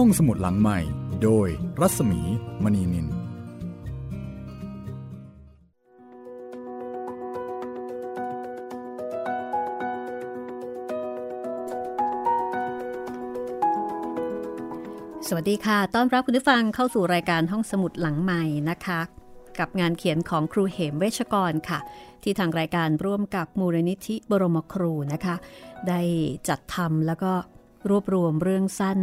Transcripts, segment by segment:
ห้องสมุดหลังใหม่ โดยรัศมีมณีนิน สวัสดีค่ะ ต้อนรับคุณผู้ฟังเข้าสู่รายการห้องสมุดหลังใหม่นะคะ กับงานเขียนของครูเหมเวชกรค่ะ ที่ทางรายการร่วมกับมูลนิธิบรมครูนะคะ ได้จัดทำแล้วก็รวบรวมเรื่องสั้น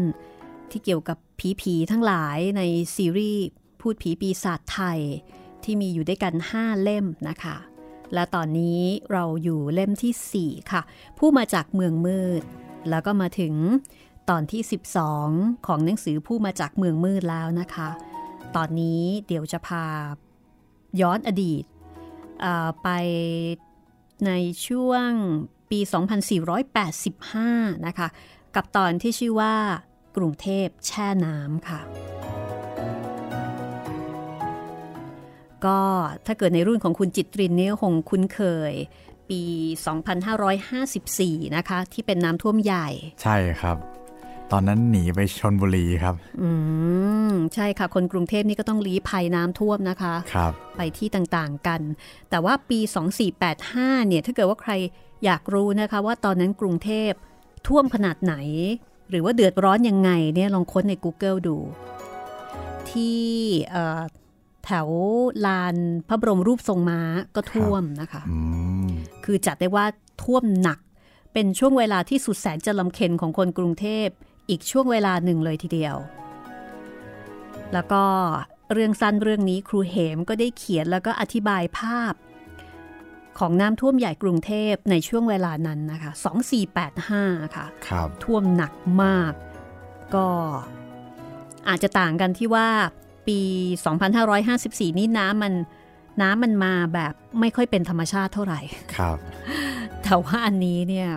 ที่เกี่ยวกับผีผีทั้งหลายในซีรีส์พูดผีปีศาจไทย ที่มีอยู่ด้วยกัน 5 เล่มนะคะ และตอนนี้เราอยู่เล่มที่ 4 ค่ะ ผู้มาจากเมืองมืด แล้วก็มาถึงตอนที่ 12 ของหนังสือผู้มาจากเมืองมืดแล้วนะคะ ตอนนี้เดี๋ยวจะพาย้อนอดีตไปในช่วงปี 2485 นะคะ กับตอนที่ชื่อว่า กรุงเทพแช่น้ำค่ะ ก็ถ้าเกิดในรุ่นของคุณจิตรินเนี่ยคงคุ้นเคย ปี 2554 นะคะ ที่เป็นน้ำท่วมใหญ่ ใช่ครับตอนนั้นหนีไปชนบุรีครับ อืม ใช่ค่ะ คนกรุงเทพนี่ก็ต้องลี้ภัยน้ำท่วมนะคะ ครับ ไปที่ต่างๆกัน แต่ว่าปี 2485 เนี่ย ถ้าเกิดว่าใครอยากรู้นะคะ ว่าตอนนั้นกรุงเทพท่วมขนาดไหน หรือว่าเดือดร้อนยังไงเนี่ยลองค้นใน Google ดู ที่เอ่อแถวลานพระบรมรูปทรงม้าก็ท่วมนะคะอืมคือจัดได้ว่าท่วมหนัก เป็นช่วงเวลาที่สุดแสนจะลำเค็ญของคนกรุงเทพอีกช่วงเวลาหนึ่งเลยทีเดียว แล้วก็เรื่องสั้นเรื่องนี้ครูเหมก็ได้เขียนแล้วก็อธิบายภาพ ของน้ำท่วมใหญ่กรุงเทพในช่วงเวลานั้นนะคะ 2485 ค่ะครับท่วมหนักมาก ก็อาจจะต่างกันที่ว่าปี 2554 นี่น้ำมันน้ำมันมาแบบไม่ค่อยเป็นธรรมชาติเท่าไหร่ ครับ แต่ว่าอันนี้เนี่ย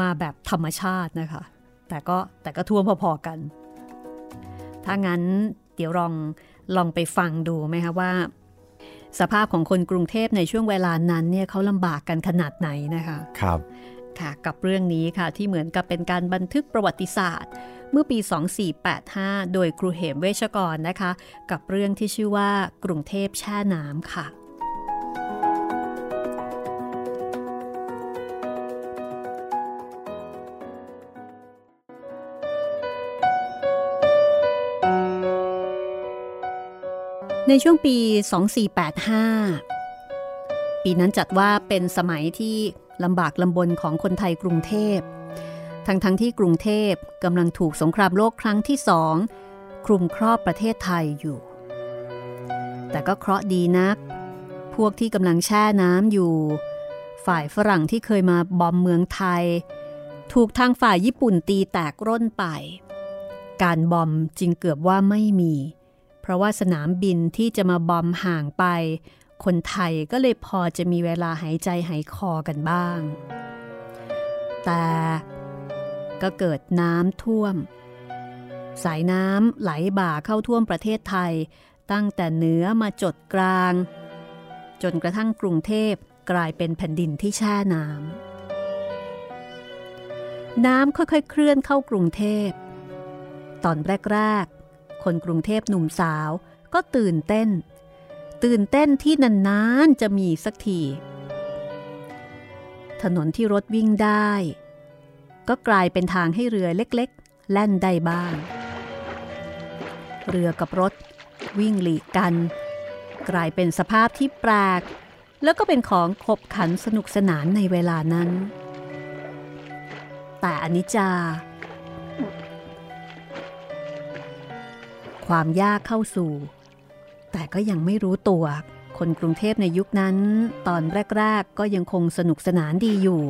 มาแบบธรรมชาตินะคะ แต่ก็แต่ก็ท่วมพอๆกัน ถ้างั้นเดี๋ยวลองลองไปฟังดูไหมคะว่า สภาพของคนกรุงเทพในช่วงเวลานั้นเนี่ยเขาลำบากกันขนาดไหนนะคะครับค่ะกับเรื่องนี้ค่ะที่เหมือนกับเป็นการบันทึกประวัติศาสตร์ เมื่อปี 2485 โดยครูเหมเวชกรนะคะ กับเรื่องที่ชื่อว่ากรุงเทพแช่น้ำค่ะ ในช่วงปี 2485 ปีนั้นจัดว่าเป็นสมัยที่ลำบากลำบนของคนไทยกรุงเทพ ทั้งทั้งที่กรุงเทพกำลังถูกสงครามโลกครั้งที่สองคลุมครอบประเทศไทยอยู่ แต่ก็เคราะห์ดีนัก พวกที่กำลังแช่น้ำอยู่ ฝ่ายฝรั่งที่เคยมาบอมเมืองไทย ถูกทางฝ่ายญี่ปุ่นตีแตกร่นไป การบอมจึงเกือบว่าไม่มี เพราะว่าสนามบินที่จะมาบอมห่างไป คนไทยก็เลยพอจะมีเวลาหายใจหายคอกันบ้าง แต่ก็เกิดน้ำท่วม สายน้ำไหลบ่าเข้าท่วมประเทศไทย ตั้งแต่เหนือมาจดกลาง จนกระทั่งกรุงเทพกลายเป็นแผ่นดินที่แช่น้ำน้ำค่อยๆ เคลื่อนเข้ากรุงเทพ ตอนแรกๆ คนกรุงเทพหนุ่มสาวก็ตื่นเต้น ตื่นเต้นที่นานๆจะมีสักที ถนนที่รถวิ่งได้ ก็กลายเป็นทางให้เรือเล็กๆ แล่นได้บ้าง เรือกับรถวิ่งหลีกกัน กลายเป็นสภาพที่แปลก แล้วก็เป็นของขบขันสนุกสนานในเวลานั้น แต่อนิจจา ความยากเข้าสู่ แต่ก็ยังไม่รู้ตัว คนกรุงเทพในยุคนั้นตอนแรก ๆ ก็ยังคงสนุกสนานดีอยู่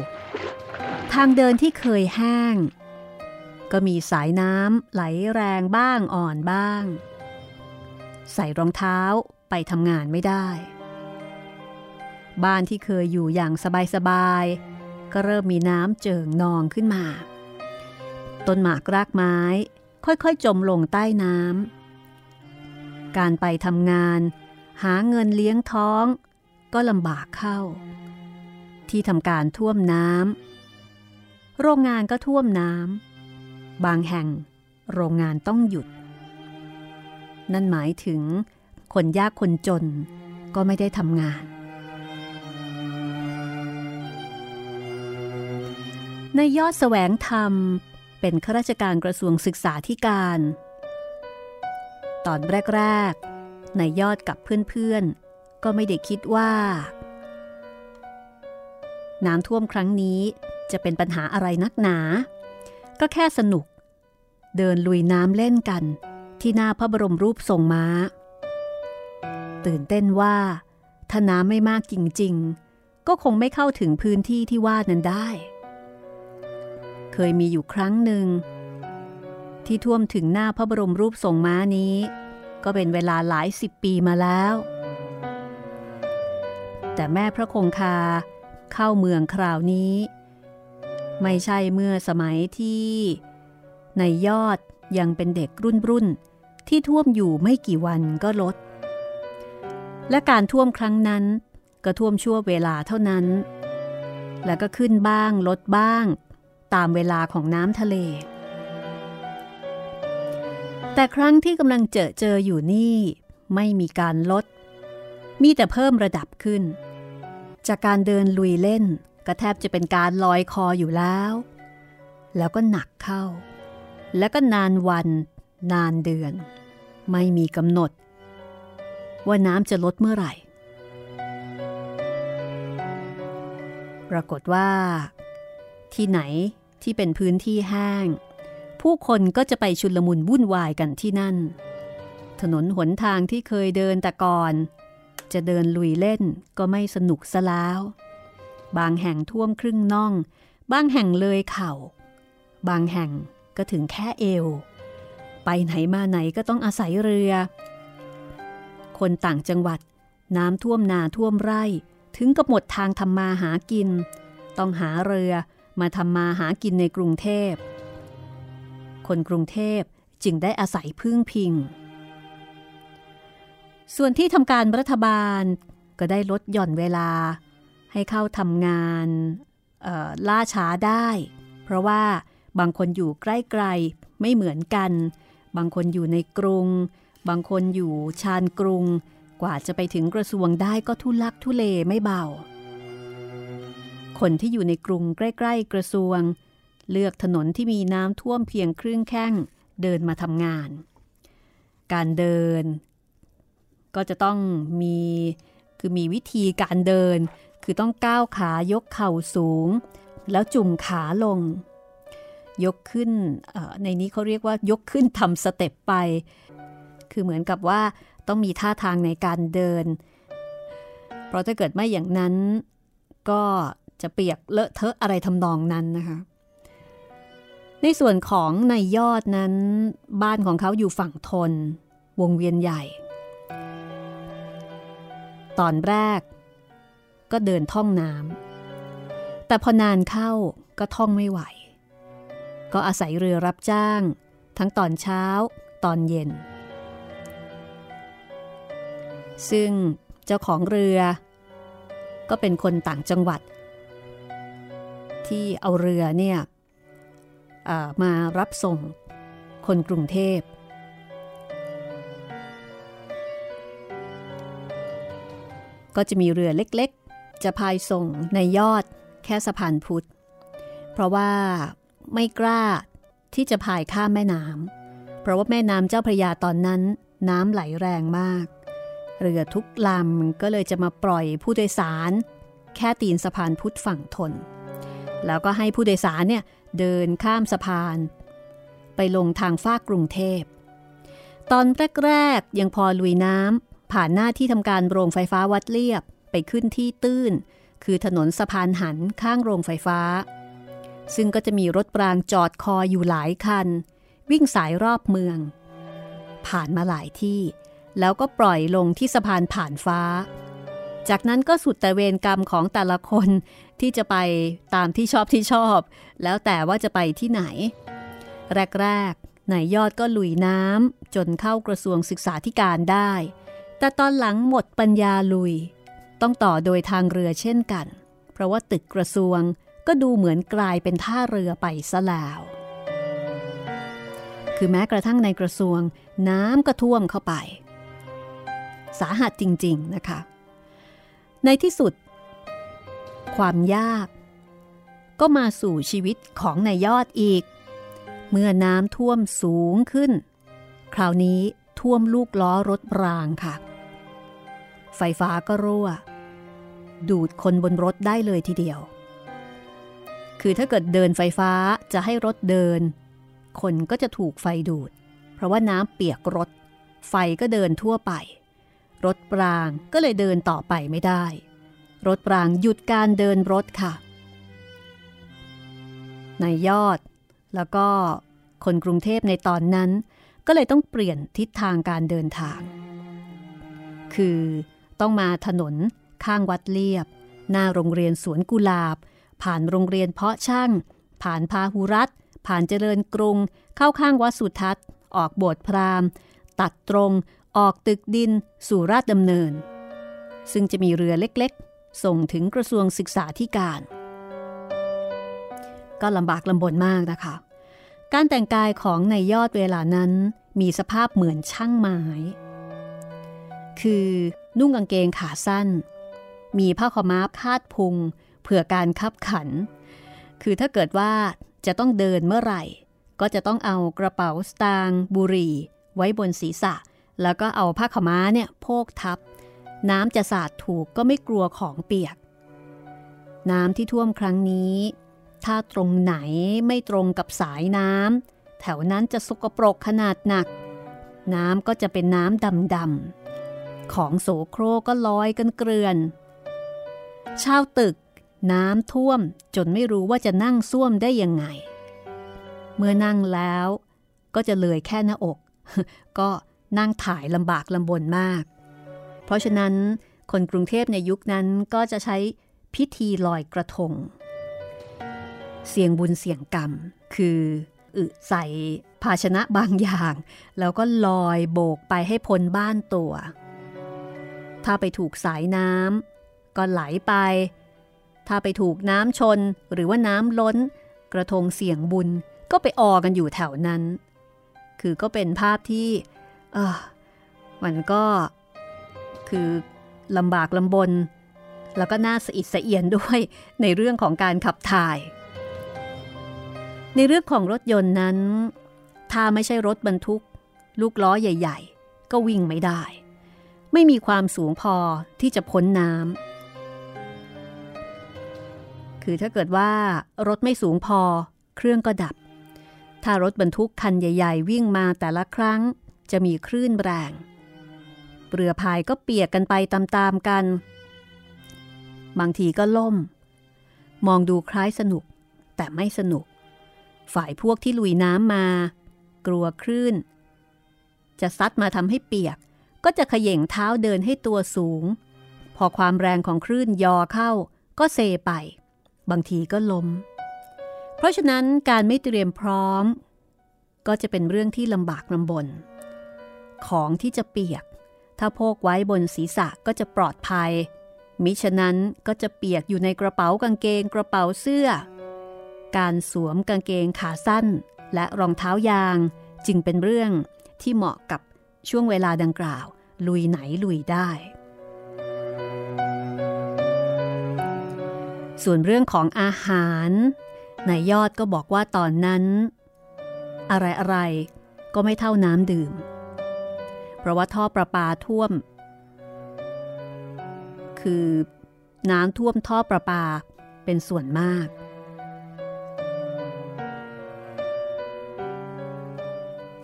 ทางเดินที่เคยแห้ง ก็มีสายน้ำไหลแรงบ้างอ่อนบ้าง ใส่รองเท้าไปทำงานไม่ได้ บ้านที่เคยอยู่อย่างสบายๆก็เริ่มมีน้ำเจิ่งนองขึ้นมา ต้นหมากรากไม้ค่อยๆ จมลงใต้น้ำ การไปทำงาน หาเงินเลี้ยงท้อง ก็ลำบากเข้า ที่ทำการท่วมน้ำโรงงานก็ท่วมน้ำบางแห่งโรงงานต้องหยุด นั่นหมายถึง คนยากคนจนก็ไม่ได้ทำงาน ในยอดแสวงธรรมเป็นข้าราชการกระทรวงศึกษาธิการ ตอนแรกๆในยอดกับเพื่อนๆ ก็ไม่ได้คิดว่า น้ำท่วมครั้งนี้จะเป็นปัญหาอะไรนักหนา ก็แค่สนุก เดินลุยน้ำเล่นกัน ที่หน้าพระบรมรูปทรงม้า ตื่นเต้นว่า ถ้าน้ำไม่มากจริงๆ ก็คงไม่เข้าถึงพื้นที่ที่ว่านั้นได้ เคยมีอยู่ครั้งหนึ่ง ที่ท่วมถึงหน้าพระบรมรูปทรงม้านี้ ก็เป็นเวลาหลายสิบปีมาแล้ว แต่แม่พระคงคาเข้าเมืองคราวนี้ ไม่ใช่เมื่อสมัยที่ ในยอดยังเป็นเด็กรุ่นรุ่นที่ท่วมอยู่ไม่กี่วันก็ลด และการท่วมครั้งนั้นก็ท่วมชั่วเวลาเท่านั้น แล้วก็ขึ้นบ้างลดบ้าง ตามเวลาของน้ำทะเล แต่ครั้งที่กำลังเจอเจออยู่นี่ ไม่มีการลด มีแต่เพิ่มระดับขึ้น จากการเดินลุยเล่นก็แทบจะเป็นการลอยคออยู่แล้ว แล้วก็หนักเข้า แล้วก็นานวัน นานเดือน ไม่มีกำหนด ว่าน้ำจะลดเมื่อไหร่ ปรากฏว่า ที่ไหนที่เป็นพื้นที่แห้ง ผู้คนก็จะไปชุลมุนวุ่นวายกันที่นั่น ถนนหนทางที่เคยเดินแต่ก่อน จะเดินลุยเล่นก็ไม่สนุกซะแล้ว บางแห่งท่วมครึ่งน่อง บางแห่งเลยเข่า บางแห่งก็ถึงแค่เอว ไปไหนมาไหนก็ต้องอาศัยเรือ คนต่างจังหวัดน้ำท่วมนาท่วมไร่ ถึงกับหมดทางทำมาหากิน ต้องหาเรือมาทำมาหากินในกรุงเทพ คนกรุงเทพจึงได้อาศัยพึ่งพิง ส่วนที่ทำการรัฐบาลก็ได้ลดหย่อนเวลา ให้เข้าทำงานล่าช้าได้ เพราะว่าบางคนอยู่ใกล้ๆไม่เหมือนกัน บางคนอยู่ในกรุง บางคนอยู่ชานกรุง กว่าจะไปถึงกระทรวงได้ก็ทุลักทุเลไม่เบา คนที่อยู่ในกรุงใกล้ ๆ กระทรวง เลือกถนนที่มีน้ำท่วมเพียงครึ่งแข้งเดินมาทำงาน การเดิน ก็จะต้องมีคือมีวิธีการเดิน คือต้องก้าวขายกเข่าสูง แล้วจุ่มขาลง ยกขึ้นในนี้เขาเรียกว่ายกขึ้นทำสเต็ปไป คือเหมือนกับว่าต้องมีท่าทางในการเดิน เพราะถ้าเกิดไม่อย่างนั้น ก็จะเปียกเลอะเทอะอะไรทำนองนั้นนะคะ ในส่วนของในยอดนั้น บ้านของเขาอยู่ฝั่งทน วงเวียนใหญ่ ตอนแรก ก็เดินท่องน้ำแต่พอนานเข้าก็ท่องไม่ไหว ก็อาศัยเรือรับจ้าง ทั้งตอนเช้า ตอนเย็น ซึ่งเจ้าของเรือ ก็เป็นคนต่างจังหวัด ที่เอาเรือเนี่ย มารับส่งคนกรุงเทพ ก็จะมีเรือเล็กๆ จะพายส่งในยอดแค่สะพานพุทธ เพราะว่าไม่กล้าที่จะพายข้ามแม่น้ำเพราะว่าแม่น้ำเจ้าพระยาตอนนั้นน้ำไหลแรงมาก เรือทุกลำก็เลยจะมาปล่อยผู้โดยสาร แค่ตีนสะพานพุทธฝั่งทน แล้วก็ให้ผู้โดยสารเนี่ย เดินข้ามสะพาน ไปลงทางฟากกรุงเทพ ตอนแรกๆยังพอลุยน้ำผ่านหน้าที่ทำการโรงไฟฟ้าวัดเลียบไปขึ้นที่ตื้น คือถนนสะพานหันข้างโรงไฟฟ้า ซึ่งก็จะมีรถปรางจอดคออยู่หลายคัน วิ่งสายรอบเมือง ผ่านมาหลายที่ แล้วก็ปล่อยลงที่สะพานผ่านฟ้าจากนั้นก็สุดแต่เวรกรรมของแต่ละคน ที่จะไปตามที่ชอบที่ชอบ แล้วแต่ว่าจะไปที่ไหน แรกๆนายยอดก็ลุยน้ำจนเข้ากระทรวงศึกษาธิการได้ แต่ตอนหลังหมดปัญญาลุย ต้องต่อโดยทางเรือเช่นกัน เพราะว่าตึกกระทรวงก็ดูเหมือนกลายเป็นท่าเรือไปซะแล้วคือแม้กระทั่งในกระทรวงน้ำก็ท่วมเข้าไป สาหัสจริง ๆ นะคะ ในที่สุด ความยาก ก็มาสู่ชีวิตของนายยอดอีก เมื่อน้ำท่วมสูงขึ้น คราวนี้ท่วมลูกล้อรถรางค่ะ ไฟฟ้าก็รั่ว ดูดคนบนรถได้เลยทีเดียว คือถ้าเกิดเดินไฟฟ้าจะให้รถเดิน คนก็จะถูกไฟดูด เพราะว่าน้ำเปียกรถ ไฟก็เดินทั่วไป รถปรางก็เลยเดินต่อไปไม่ได้ รถปรางหยุดการเดินรถค่ะนายยอด แล้วก็คนกรุงเทพในตอนนั้น ก็เลยต้องเปลี่ยนทิศทางการเดินทาง คือต้องมาถนนข้างวัดเลียบ หน้าโรงเรียนสวนกุหลาบ ผ่านโรงเรียนเพาะช่าง ผ่านพาหุรัตผ่านเจริญกรุง เข้าข้างวัดสุทัศน์ ออกโบสถ์พราหมณ์ ตัดตรง ออกตึกดิน สู่ราชดำเนิน ซึ่งจะมีเรือเล็ก ส่งถึงกระทรวงศึกษาธิการ ก็ลำบากลำบนมากนะคะ การแต่งกายของในยอดเวลานั้นมีสภาพเหมือนช่างไม้ คือนุ่งกางเกงขาสั้น มีผ้าขม้าคาดพุงเผื่อการคับขัน คือถ้าเกิดว่าจะต้องเดินเมื่อไหร่ ก็จะต้องเอากระเป๋าสตางค์บุหรี่ ไว้บนศีรษะ แล้วก็เอาผ้าขม้าเนี่ยโพกทับ น้ำจะสาดถูกก็ไม่กลัวของเปียก น้ำที่ท่วมครั้งนี้ ถ้าตรงไหนไม่ตรงกับสายน้ำแถวนั้นจะสกปรกขนาดหนัก น้ำก็จะเป็นน้ำดำๆของโสโครก็ลอยกันเกลื่อนชาวตึก น้ำท่วมจนไม่รู้ว่าจะนั่งซ่วมได้ยังไง เมื่อนั่งแล้ว ก็จะเลยแค่หน้าอก ก็นั่งถ่ายลำบากลำบนมาก เพราะฉะนั้นคนกรุงเทพในยุคนั้นก็จะใช้พิธีลอยกระทง เสียงบุญเสียงกรรม คืออึใส่ภาชนะบางอย่าง แล้วก็ลอยโบกไปให้พ้นบ้านตัว ถ้าไปถูกสายน้ำก็ไหลไป ถ้าไปถูกน้ำชนหรือว่าน้ำล้น กระทงเสียงบุญก็ไปออกันอยู่แถวนั้น คือก็เป็นภาพที่เออมันก็ คือลำบากลำบน แล้วก็น่าสะอิดสะเอียนด้วยในเรื่องของการขับถ่าย ในเรื่องของรถยนต์นั้น ถ้าไม่ใช่รถบรรทุก ลูกล้อใหญ่ ๆ ก็วิ่งไม่ได้ ไม่มีความสูงพอที่จะพ้นน้ำคือถ้าเกิดว่ารถไม่สูงพอเครื่องก็ดับ ถ้ารถบรรทุกคันใหญ่ ๆ วิ่งมาแต่ละครั้งจะมีคลื่นแรง เรือพายก็เปียกกันไปตามๆกัน บางทีก็ล่ม มองดูคล้ายสนุก แต่ไม่สนุก ฝ่ายพวกที่ลุยน้ำมา กลัวคลื่น จะซัดมาทำให้เปียก ก็จะขย่งเท้าเดินให้ตัวสูง พอความแรงของคลื่นยอเข้า ก็เซไป บางทีก็ล้ม เพราะฉะนั้นการไม่เตรียมพร้อม ก็จะเป็นเรื่องที่ลำบากลำบนของที่จะเปียก ถ้าโพกไว้บนศีรษะก็จะปลอดภัย มิฉะนั้นก็จะเปียกอยู่ในกระเป๋ากางเกงกระเป๋าเสื้อ การสวมกางเกงขาสั้น และรองเท้ายางจึงเป็นเรื่องที่เหมาะกับช่วงเวลาดังกล่าว ลุยไหนลุยได้ ส่วนเรื่องของอาหารนายยอดก็บอกว่าตอนนั้น อะไรอะไรก็ไม่เท่าน้ำดื่ม เพราะว่าท่อประปาท่วม คือน้ำท่วมท่อประปาเป็นส่วนมาก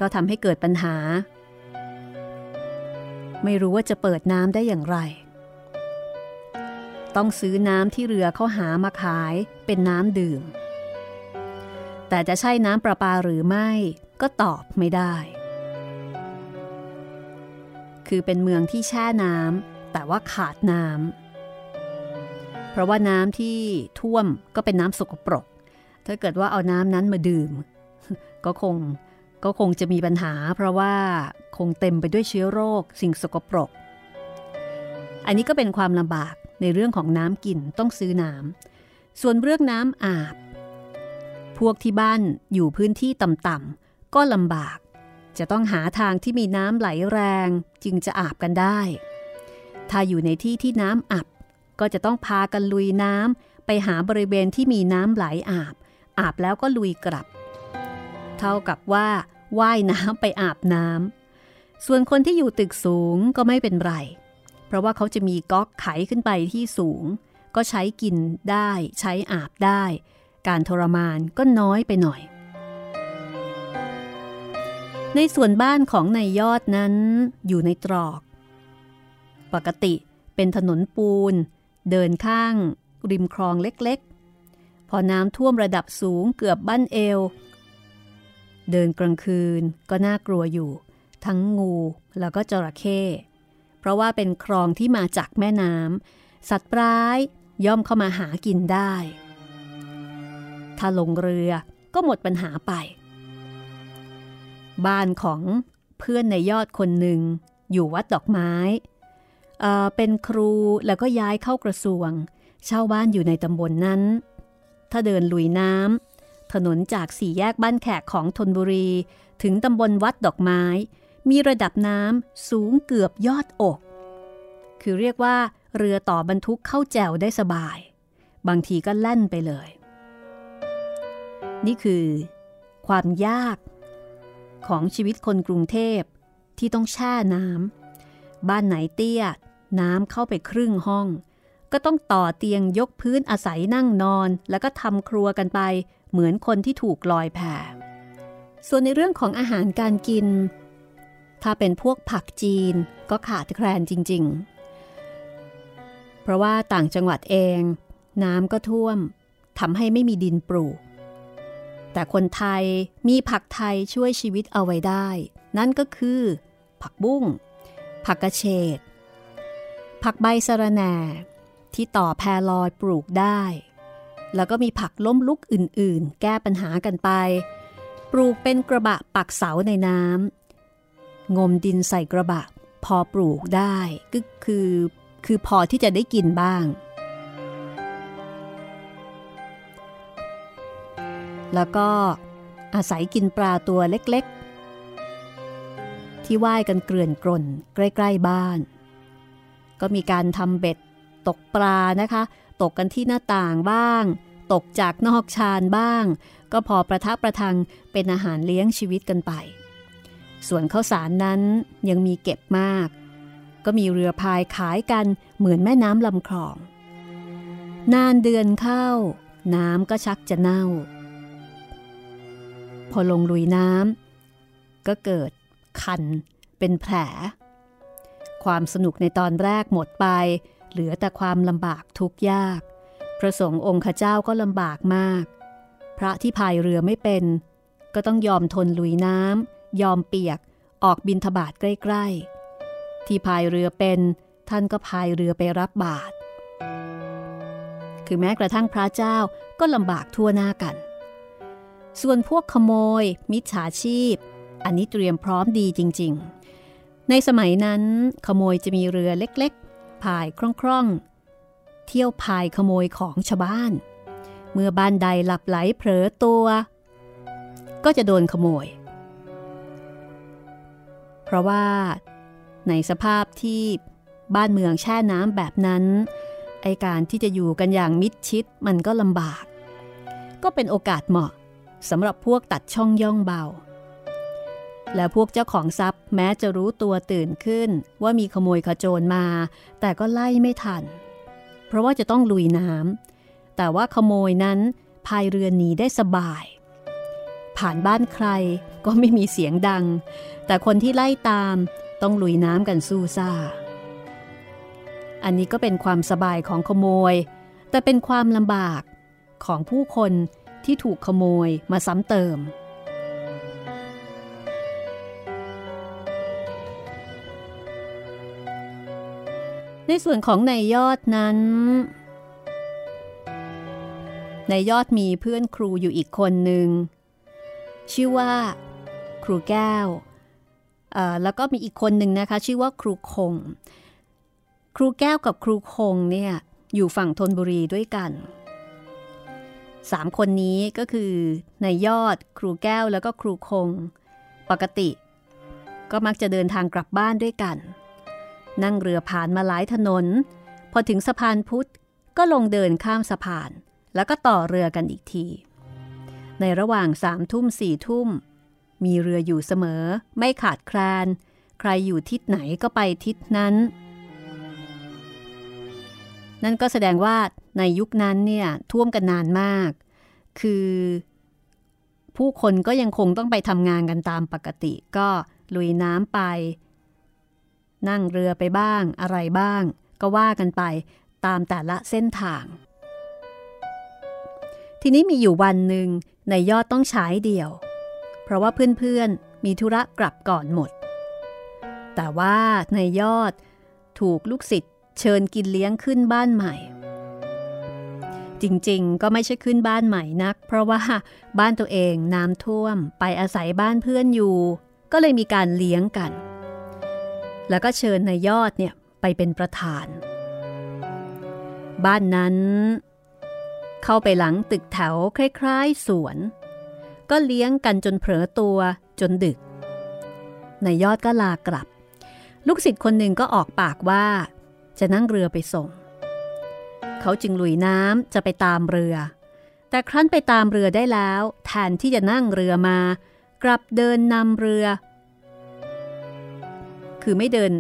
ก็ทำให้เกิดปัญหา ไม่รู้ว่าจะเปิดน้ำได้อย่างไร ต้องซื้อน้ำที่เรือเขาหามาขายเป็นน้ำดื่ม แต่จะใช่น้ำประปาหรือไม่ก็ตอบไม่ได้ คือเป็นเมืองที่แช่น้ำแต่ว่าขาดน้ำเพราะว่าน้ำที่ท่วมก็เป็นน้ำสกปรก ถ้าเกิดว่าเอาน้ำนั้นมาดื่ม ก็คงก็คงจะมีปัญหา เพราะว่าคงเต็มไปด้วยเชื้อโรค สิ่งสกปรก อันนี้ก็เป็นความลำบากในเรื่องของน้ำกินต้องซื้อน้ำส่วนเรื่องน้ำอาบ พวกที่บ้านอยู่พื้นที่ต่ำก็ลำบาก จะต้องหาทางที่มีน้ำไหลแรงจึงจะอาบกันได้ ถ้าอยู่ในที่ที่น้ำอับ ก็จะต้องพากันลุยน้ำไปหาบริเวณที่มีน้ำไหลอาบ อาบแล้วก็ลุยกลับ เท่ากับว่าว่ายน้ำไปอาบน้ำ ส่วนคนที่อยู่ตึกสูงก็ไม่เป็นไร เพราะว่าเขาจะมีก๊อกไขขึ้นไปที่สูง ก็ใช้กินได้ ใช้อาบได้ การทรมานก็น้อยไปหน่อย ในส่วนบ้านของนายยอดนั้นอยู่ในตรอก ปกติเป็นถนนปูน เดินข้าง ริมคลองเล็กๆ พอน้ำท่วมระดับสูงเกือบบ้านเอว เดินกลางคืนก็น่ากลัวอยู่ ทั้งงูแล้วก็จระเข้เพราะว่าเป็นคลองที่มาจากแม่น้ำสัตว์ปร้ายย่อมเข้ามาหากินได้ ถ้าลงเรือก็หมดปัญหาไป บ้านของเพื่อนในยอดคนหนึ่ง อยู่วัดดอกไม้เเป็นครูแล้วก็ย้ายเข้ากระทรวง เช่าบ้านอยู่ในตำบลนนั้น ถ้าเดินลุยน้ำถนนจากสี่แยกบ้านแขกของธนบุรี ถึงตำบลวัดดอกไม้ มีระดับน้ำสูงเกือบยอดอก คือเรียกว่า เรือต่อบรรทุกเข้าแจวได้สบาย บางทีก็แล่นไปเลย นี่คือความยาก ของชีวิตคนกรุงเทพที่ต้องแช่น้ำบ้านไหนเตี้ย น้ำเข้าไปครึ่งห้อง ก็ต้องต่อเตียงยกพื้นอาศัยนั่งนอน แล้วก็ทำครัวกันไป เหมือนคนที่ถูกลอยแพส่วนในเรื่องของอาหารการกิน ถ้าเป็นพวกผักจีนก็ขาดแคลนจริง ๆ เพราะว่าต่างจังหวัดเอง น้ำก็ท่วมทำให้ไม่มีดินปลูก แต่คนไทยมีผักไทยช่วยชีวิตเอาไว้ได้ นั่นก็คือ ผักบุ้ง ผักกระเฉดผักใบสะระแหน่ ที่ต่อแพรลอยปลูกได้ แล้วก็มีผักล้มลุกอื่นๆ แก้ปัญหากันไป ปลูกเป็นกระบะปักเสาในน้ำงมดินใส่กระบะ พอปลูกได้ก็คือ คือพอที่จะได้กินบ้าง แล้วก็อาศัยกินปลาตัวเล็กๆ ที่ว่ายกันเกลื่อนกล่นใกล้ๆบ้าน ก็มีการทำเบ็ดตกปลานะคะ ตกกันที่หน้าต่างบ้าง ตกจากนอกชานบ้าง ก็พอประทับประทังเป็นอาหารเลี้ยงชีวิตกันไป ส่วนข้าวสารนั้นยังมีเก็บมาก ก็มีเรือพายขายกันเหมือนแม่น้ำลำคลอง นานเดือนเข้า น้ำก็ชักจะเน่า พอลงลุยน้ำก็เกิดคันเป็นแผล ความสนุกในตอนแรกหมดไป เหลือแต่ความลำบากทุกยาก พระสงฆ์องค์ข้าเจ้าก็ลำบากมาก พระที่พายเรือไม่เป็น ก็ต้องยอมทนลุยน้ำยอมเปียกออกบินทบาทใกล้ ๆ ที่พายเรือเป็นท่านก็พายเรือไปรับบาตรคือแม้กระทั่งพระเจ้าก็ลำบากทั่วหน้ากัน ส่วนพวกขโมย มิจฉาชีพ อันนี้เตรียมพร้อมดีจริง ๆ ในสมัยนั้น ขโมยจะมีเรือเล็กๆพายคล่องๆ เที่ยวพายขโมยของชาวบ้าน เมื่อบ้านใดหลับไหลเผลอตัว ก็จะโดนขโมย เพราะว่าในสภาพที่บ้านเมืองแช่น้ำแบบนั้น ไอการที่จะอยู่กันอย่างมิดชิดมันก็ลำบาก ก็เป็นโอกาสเหมาะ สำหรับพวกตัดช่องย่องเบา และพวกเจ้าของทรัพย์แม้จะรู้ตัวตื่นขึ้นว่ามีขโมยขโจรมา แต่ก็ไล่ไม่ทัน เพราะว่าจะต้องลุยน้ำแต่ว่าขโมยนั้นพายเรือหนีได้สบาย ผ่านบ้านใครก็ไม่มีเสียงดัง แต่คนที่ไล่ตามต้องลุยน้ำกันสู้ซ่า อันนี้ก็เป็นความสบายของขโมย แต่เป็นความลำบากของผู้คน ที่ถูกขโมยมาซ้ำเติม ในส่วนของนายยอดนั้นนายยอดมีเพื่อนครูอยู่อีกคนหนึ่ง ชื่อว่า ครูแก้ว แล้วก็มีอีกคนหนึ่งนะคะ ชื่อว่าครูคง ครูแก้วกับครูคงเนี่ยอยู่ฝั่งธนบุรีด้วยกัน สามคนนี้ก็คือนายยอด ครูแก้วแล้วก็ครูคง ปกติ ก็มักจะเดินทางกลับบ้านด้วยกัน นั่งเรือผ่านมาหลายถนน พอถึงสะพานพุทธก็ลงเดินข้ามสะพาน แล้วก็ต่อเรือกันอีกที ในระหว่างสามทุ่มสี่ทุ่ม มีเรืออยู่เสมอ ไม่ขาดแคลน ใครอยู่ทิศไหนก็ไปทิศนั้น นั่นก็แสดงว่า ในยุคนั้นเนี่ยท่วมกันนานมาก คือ ผู้คนก็ยังคงต้องไปทำงานกันตามปกติ ก็ลุยน้ำไป นั่งเรือไปบ้างอะไรบ้าง ก็ว่ากันไปตามแต่ละเส้นทาง ทีนี้มีอยู่วันหนึ่งในยอดต้องใช้เดี่ยว เพราะว่าเพื่อนๆมีธุระกลับก่อนหมด แต่ว่าในยอดถูกลูกศิษย์เชิญกินเลี้ยงขึ้นบ้านใหม่ จริงๆ ก็ไม่ใช่ขึ้นบ้านใหม่นัก เพราะว่าบ้านตัวเองน้ำท่วมไปอาศัยบ้านเพื่อนอยู่ ก็เลยมีการเลี้ยงกัน แล้วก็เชิญนายยอดเนี่ยไปเป็นประธาน บ้านนั้น เข้าไปหลังตึกแถวคล้ายๆ สวน ก็เลี้ยงกันจนเผลอตัวจนดึกนายยอดก็ลากลับ ลูกศิษย์คนหนึ่งก็ออกปากว่า จะนั่งเรือไปส่ง เขาจึงลุยน้ำจะไปตามเรือ แต่ครั้นไปตามเรือได้แล้วแทนที่จะนั่งเรือมา กลับเดินนำเรือ คือไม่เดิน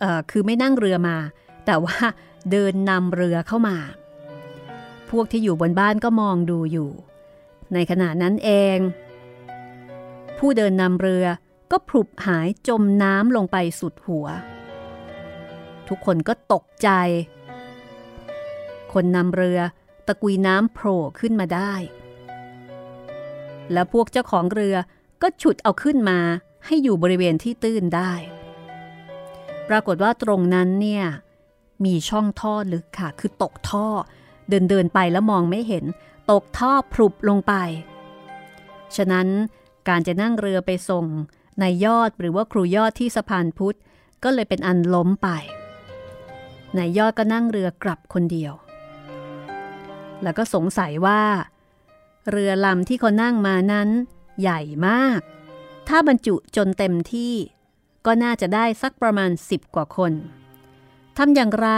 เอ่อคือไม่นั่งเรือมา แต่ว่าเดินนำเรือเข้ามา พวกที่อยู่บนบ้านก็มองดูอยู่ ในขณะนั้นเอง ผู้เดินนำเรือก็พลุบหายจมน้ำลงไปสุดหัว ทุกคนก็ตกใจ คนนำเรือ ตะกุยน้ำโผล่ขึ้นมาได้ แล้วพวกเจ้าของเรือก็ฉุดเอาขึ้นมาให้อยู่บริเวณที่ตื้นได้ ปรากฏว่าตรงนั้นเนี่ยมีช่องท่อลึกค่ะ คือตกท่อ เดินเดินไปแล้วมองไม่เห็น ตกท่อพรุบลงไป ฉะนั้นการจะนั่งเรือไปส่งนายยอดหรือว่าครูยอดที่สะพานพุทธก็เลยเป็นอันล้มไปนายยอดก็นั่งเรือกลับคนเดียว แล้วก็สงสัยว่า เรือลำที่เขานั่งมานั้น ใหญ่มาก ถ้าบรรจุจนเต็มที่ ก็น่าจะได้สักประมาณสิบกว่าคนทำอย่างไร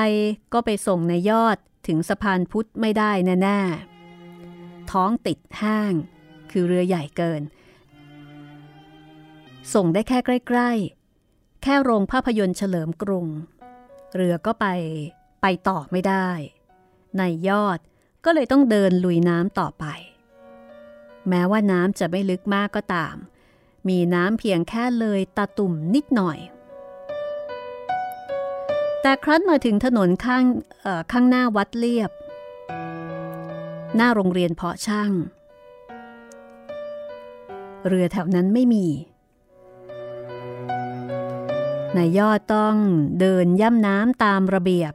ก็ไปส่งในยยอดถึงสะพานพุทธไม่ได้แน่ๆ ท้องติดห้าง คือเรือใหญ่เกิน ส่งได้แค่ใกล้ๆ แค่โรงภาพยนตร์เฉลิมกรุง เรือก็ไปไปต่อไม่ได้ ในยอด ก็เลยต้องเดินลุยน้ำต่อไป แม้ว่าน้ำจะไม่ลึกมากก็ตาม มีน้ำเพียงแค่เลยตาตุ่มนิดหน่อย แต่ครั้นมาถึงถนนข้างข้างหน้าวัดเลียบ หน้าโรงเรียนเพาะช่าง เรือแถวนั้นไม่มีนายยอดต้องเดินย่ำน้ำตามระเบียบ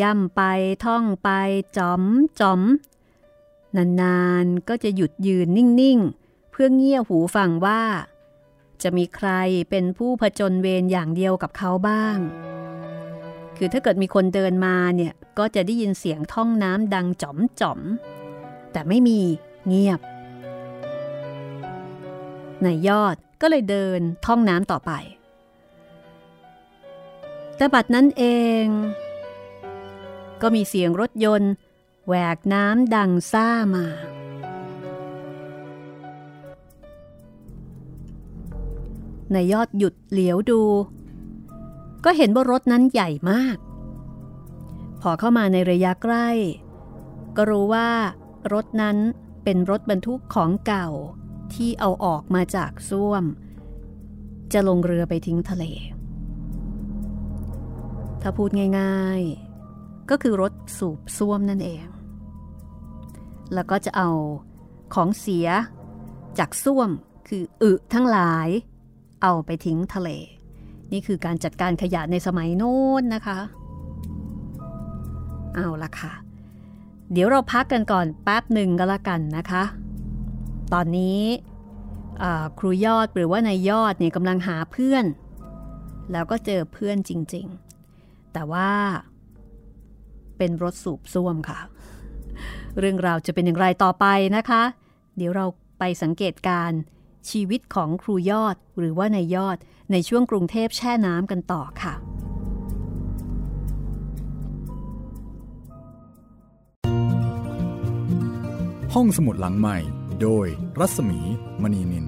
ย่ำไปท่องไปจอมจอมนานๆก็จะหยุดยืนนิ่งๆ เพื่อเงี่ยหูฟังว่า จะมีใครเป็นผู้ผจญเวรอย่างเดียวกับเขาบ้าง คือถ้าเกิดมีคนเดินมาเนี่ยก็จะได้ยินเสียงท่องน้ำดังจอมจอมแต่ไม่มีเงียบนายยอดก็เลยเดินท่องน้ำต่อไป แต่บัดนั้นเอง ก็มีเสียงรถยนต์แหวกน้ำดังซ่ามา ในยอดหยุดเหลียวดู ก็เห็นว่ารถนั้นใหญ่มาก พอเข้ามาในระยะใกล้ ก็รู้ว่ารถนั้นเป็นรถบรรทุกของเก่าที่เอาออกมาจากซ่วม จะลงเรือไปทิ้งทะเล ถ้าพูดง่ายๆ ก็คือรถสูบซ่วมนั่นเอง แล้วก็จะเอาของเสียจากซ่วมคืออึทั้งหลาย เอาไปทิ้งทะเล นี่คือการจัดการขยะในสมัยโน้นนะคะ เอาละค่ะ เดี๋ยวเราพักกันก่อนแป๊บหนึ่งก็แล้วกันนะคะ ตอนนี้ครูยอดหรือว่านายยอดเนี่ยกำลังหาเพื่อน แล้วก็เจอเพื่อนจริงๆ แต่ว่า เป็นรถสูบซ่วมค่ะ เรื่องราวจะเป็นอย่างไรต่อไปนะคะ เดี๋ยวเราไปสังเกตการชีวิตของครูยอดหรือว่านายยอดในช่วงกรุงเทพแช่น้ำกันต่อค่ะห้องสมุดหลังใหม่ โดยรัศมีมณีนิน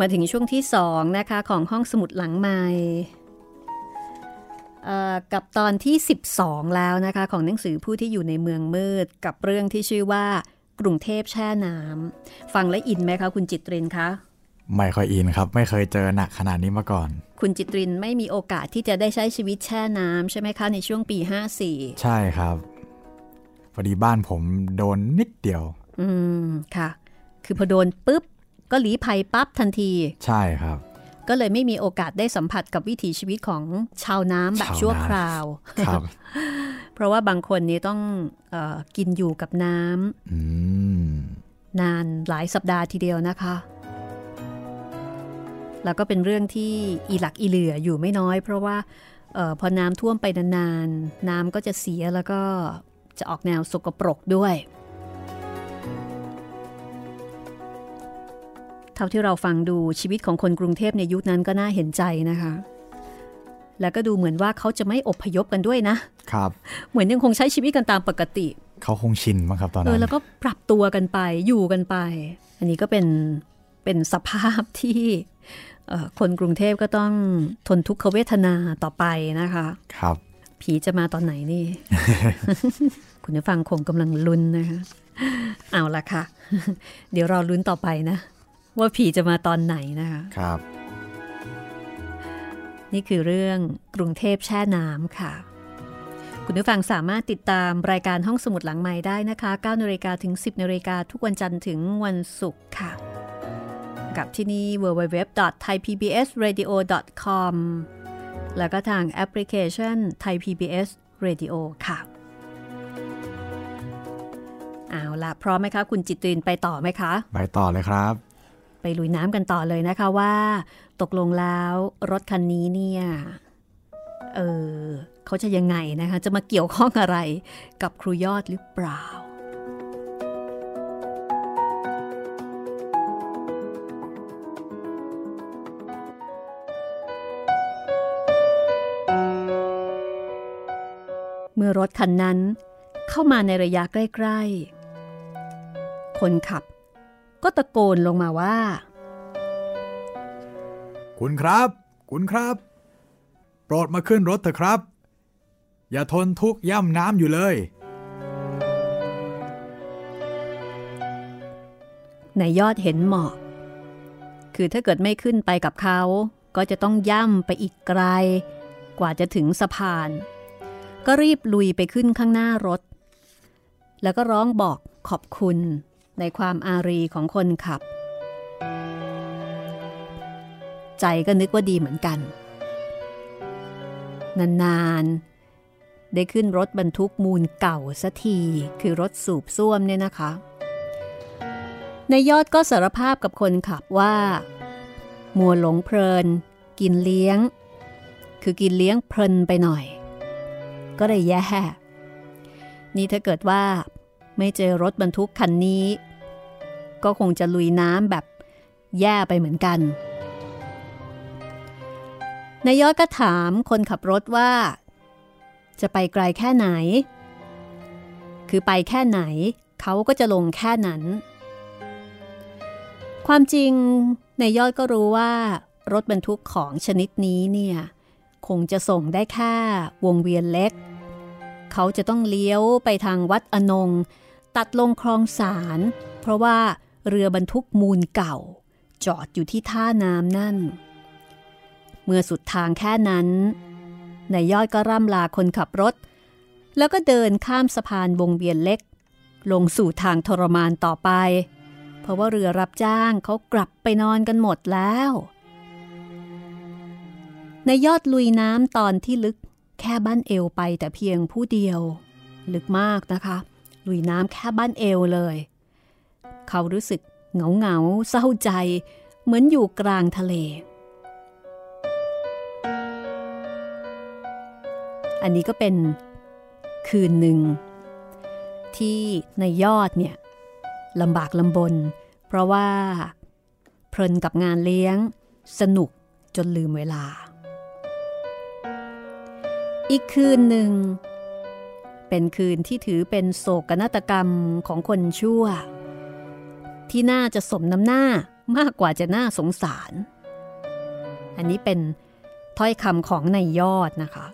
มาถึงช่วงที่สองนะคะของห้องสมุดหลังใหม่กับตอนที่ 12 แล้วนะคะของหนังสือผู้ที่อยู่ในเมืองมืด กับเรื่องที่ชื่อว่ากรุงเทพแช่น้ำฟังและอินไหมคะคุณจิตรินคะไม่ค่อยอินครับ ไม่เคยเจอหนักขนาดนี้มาก่อน คุณจิตรินไม่มีโอกาสที่จะได้ใช้ชีวิตแช่น้ำใช่ไหมคะในช่วงปี 54 ใช่ครับพอดีบ้านผมโดนนิดเดียว อืมค่ะ คือพอโดนปุ๊บ ก็หลีภัยปั๊บทันที ใช่ครับ ก็เลยไม่มีโอกาสได้สัมผัสกับวิถีชีวิตของชาวน้ำแบบชั่วคราวครับเพราะว่าบางคนนี้ต้องออกินอยู่กับน้ำนานหลายสัปดาห์ทีเดียวนะคะ แล้วก็เป็นเรื่องที่อีหลักอีเหลืออยู่ไม่น้อย เพราะว่าออพอน้ำท่วมไปนานๆน้ำก็จะเสียแล้วก็จะออกแนวสกปรกด้วย ท่าที่เราฟังดูชีวิตของคนกรุงเทพในยุคนั้นก็น่าเห็นใจนะคะ แล้วก็ดูเหมือนว่าเขาจะไม่อบพยพกันด้วยนะครับ เหมือนยังคงใช้ชีวิตกันตามปกติ เขาคงชินมั้งครับตอนนั้นเออแล้วก็ปรับตัวกันไปอยู่กันไป อันนี้ก็เป็นเป็นสภาพที่คนกรุงเทพก็ต้องทนทุกขเวทนาต่อไปนะคะ ครับ ผีจะมาตอนไหนนี่ คุณผู้ฟังคงกำลังลุ้นนะคะ เอาละค่ะ เดี๋ยวรอลุ้นต่อไปนะ ว่าผีจะมาตอนไหนนะคะครับ นี่คือเรื่องกรุงเทพแช่น้ำค่ะ คุณผู้ฟังสามารถติดตามรายการห้องสมุดหลังใหม่ได้นะคะ9นาฬิกาถึง 10นาฬิกาทุกวันจันทร์ถึงวันศุกร์ค่ะ กับที่นี่ www.thaipbsradio.com แล้วก็ทางแอปพลิเคชัน Thai PBS Radio ค่ะเอาละพร้อมไหมคะ คุณจิตรินไปต่อไหมคะ ไปต่อเลยครับ ไปลุยน้ำกันต่อเลยนะคะว่า ตกลงแล้วรถคันนี้เนี่ยเออเขาจะยังไงนะคะ จะมาเกี่ยวข้องอะไรกับครูยอดหรือเปล่า เมื่อรถคันนั้นเข้ามาในระยะใกล้ ๆ คนขับ ก็ตะโกนลงมาว่า คุณครับ คุณครับ โปรดมาขึ้นรถเถอะครับ อย่าทนทุกข์ย่ำน้ำอยู่เลยนายยอดเห็นหมอกคือถ้าเกิดไม่ขึ้นไปกับเขา ก็จะต้องย่ำไปอีกไกล กว่าจะถึงสะพาน ก็รีบลุยไปขึ้นข้างหน้ารถ แล้วก็ร้องบอกขอบคุณ ในความอารีของคนขับ ใจก็นึกว่าดีเหมือนกัน นานๆ ได้ขึ้นรถบรรทุกมูลเก่าสัทีคือรถสูบซ่วมเนี่ยนะคะ ในยอดก็สารภาพกับคนขับว่า มัวหลงเพลิน กินเลี้ยง คือกินเลี้ยงเพลินไปหน่อย ก็เลยแย่นี่ถ้าเกิดว่าไม่เจอรถบรรทุกคันนี้ ก็คงจะลุยน้ำแบบแย่ไปเหมือนกันนายยอดก็ถามคนขับรถว่า จะไปไกลแค่ไหน คือไปแค่ไหน เขาก็จะลงแค่นั้น ความจริงนายยอดก็รู้ว่ารถบรรทุกของชนิดนี้เนี่ย คงจะส่งได้แค่วงเวียนเล็ก เขาจะต้องเลี้ยวไปทางวัดอนง ตัดลงคลองสาร เพราะว่า เรือบรรทุกมูลเก่า จอดอยู่ที่ท่าน้ำนั่น เมื่อสุดทางแค่นั้นนายยอดก็ร่ำลาคนขับรถ แล้วก็เดินข้ามสะพานวงเวียนเล็ก ลงสู่ทางทรมานต่อไป เพราะว่าเรือรับจ้างเขากลับไปนอนกันหมดแล้วนายยอดลุยน้ำตอนที่ลึกแค่บ้านเอวไปแต่เพียงผู้เดียว ลึกมากนะคะ ลุยน้ำแค่บ้านเอวเลย เขารู้สึกเหงาเหงาเศร้าใจ เหมือนอยู่กลางทะเล อันนี้ก็เป็นคืนหนึ่ง ที่ในยอดเนี่ยลำบากลำบน เพราะว่า เพลินกับงานเลี้ยง สนุกจนลืมเวลา อีกคืนหนึ่ง เป็นคืนที่ถือเป็นโศกนาฏกรรมของคนชั่ว ที่น่าจะสมน้ำหน้ามากกว่าจะน่าสงสาร อันนี้เป็นถ้อยคำของในยอดนะคะ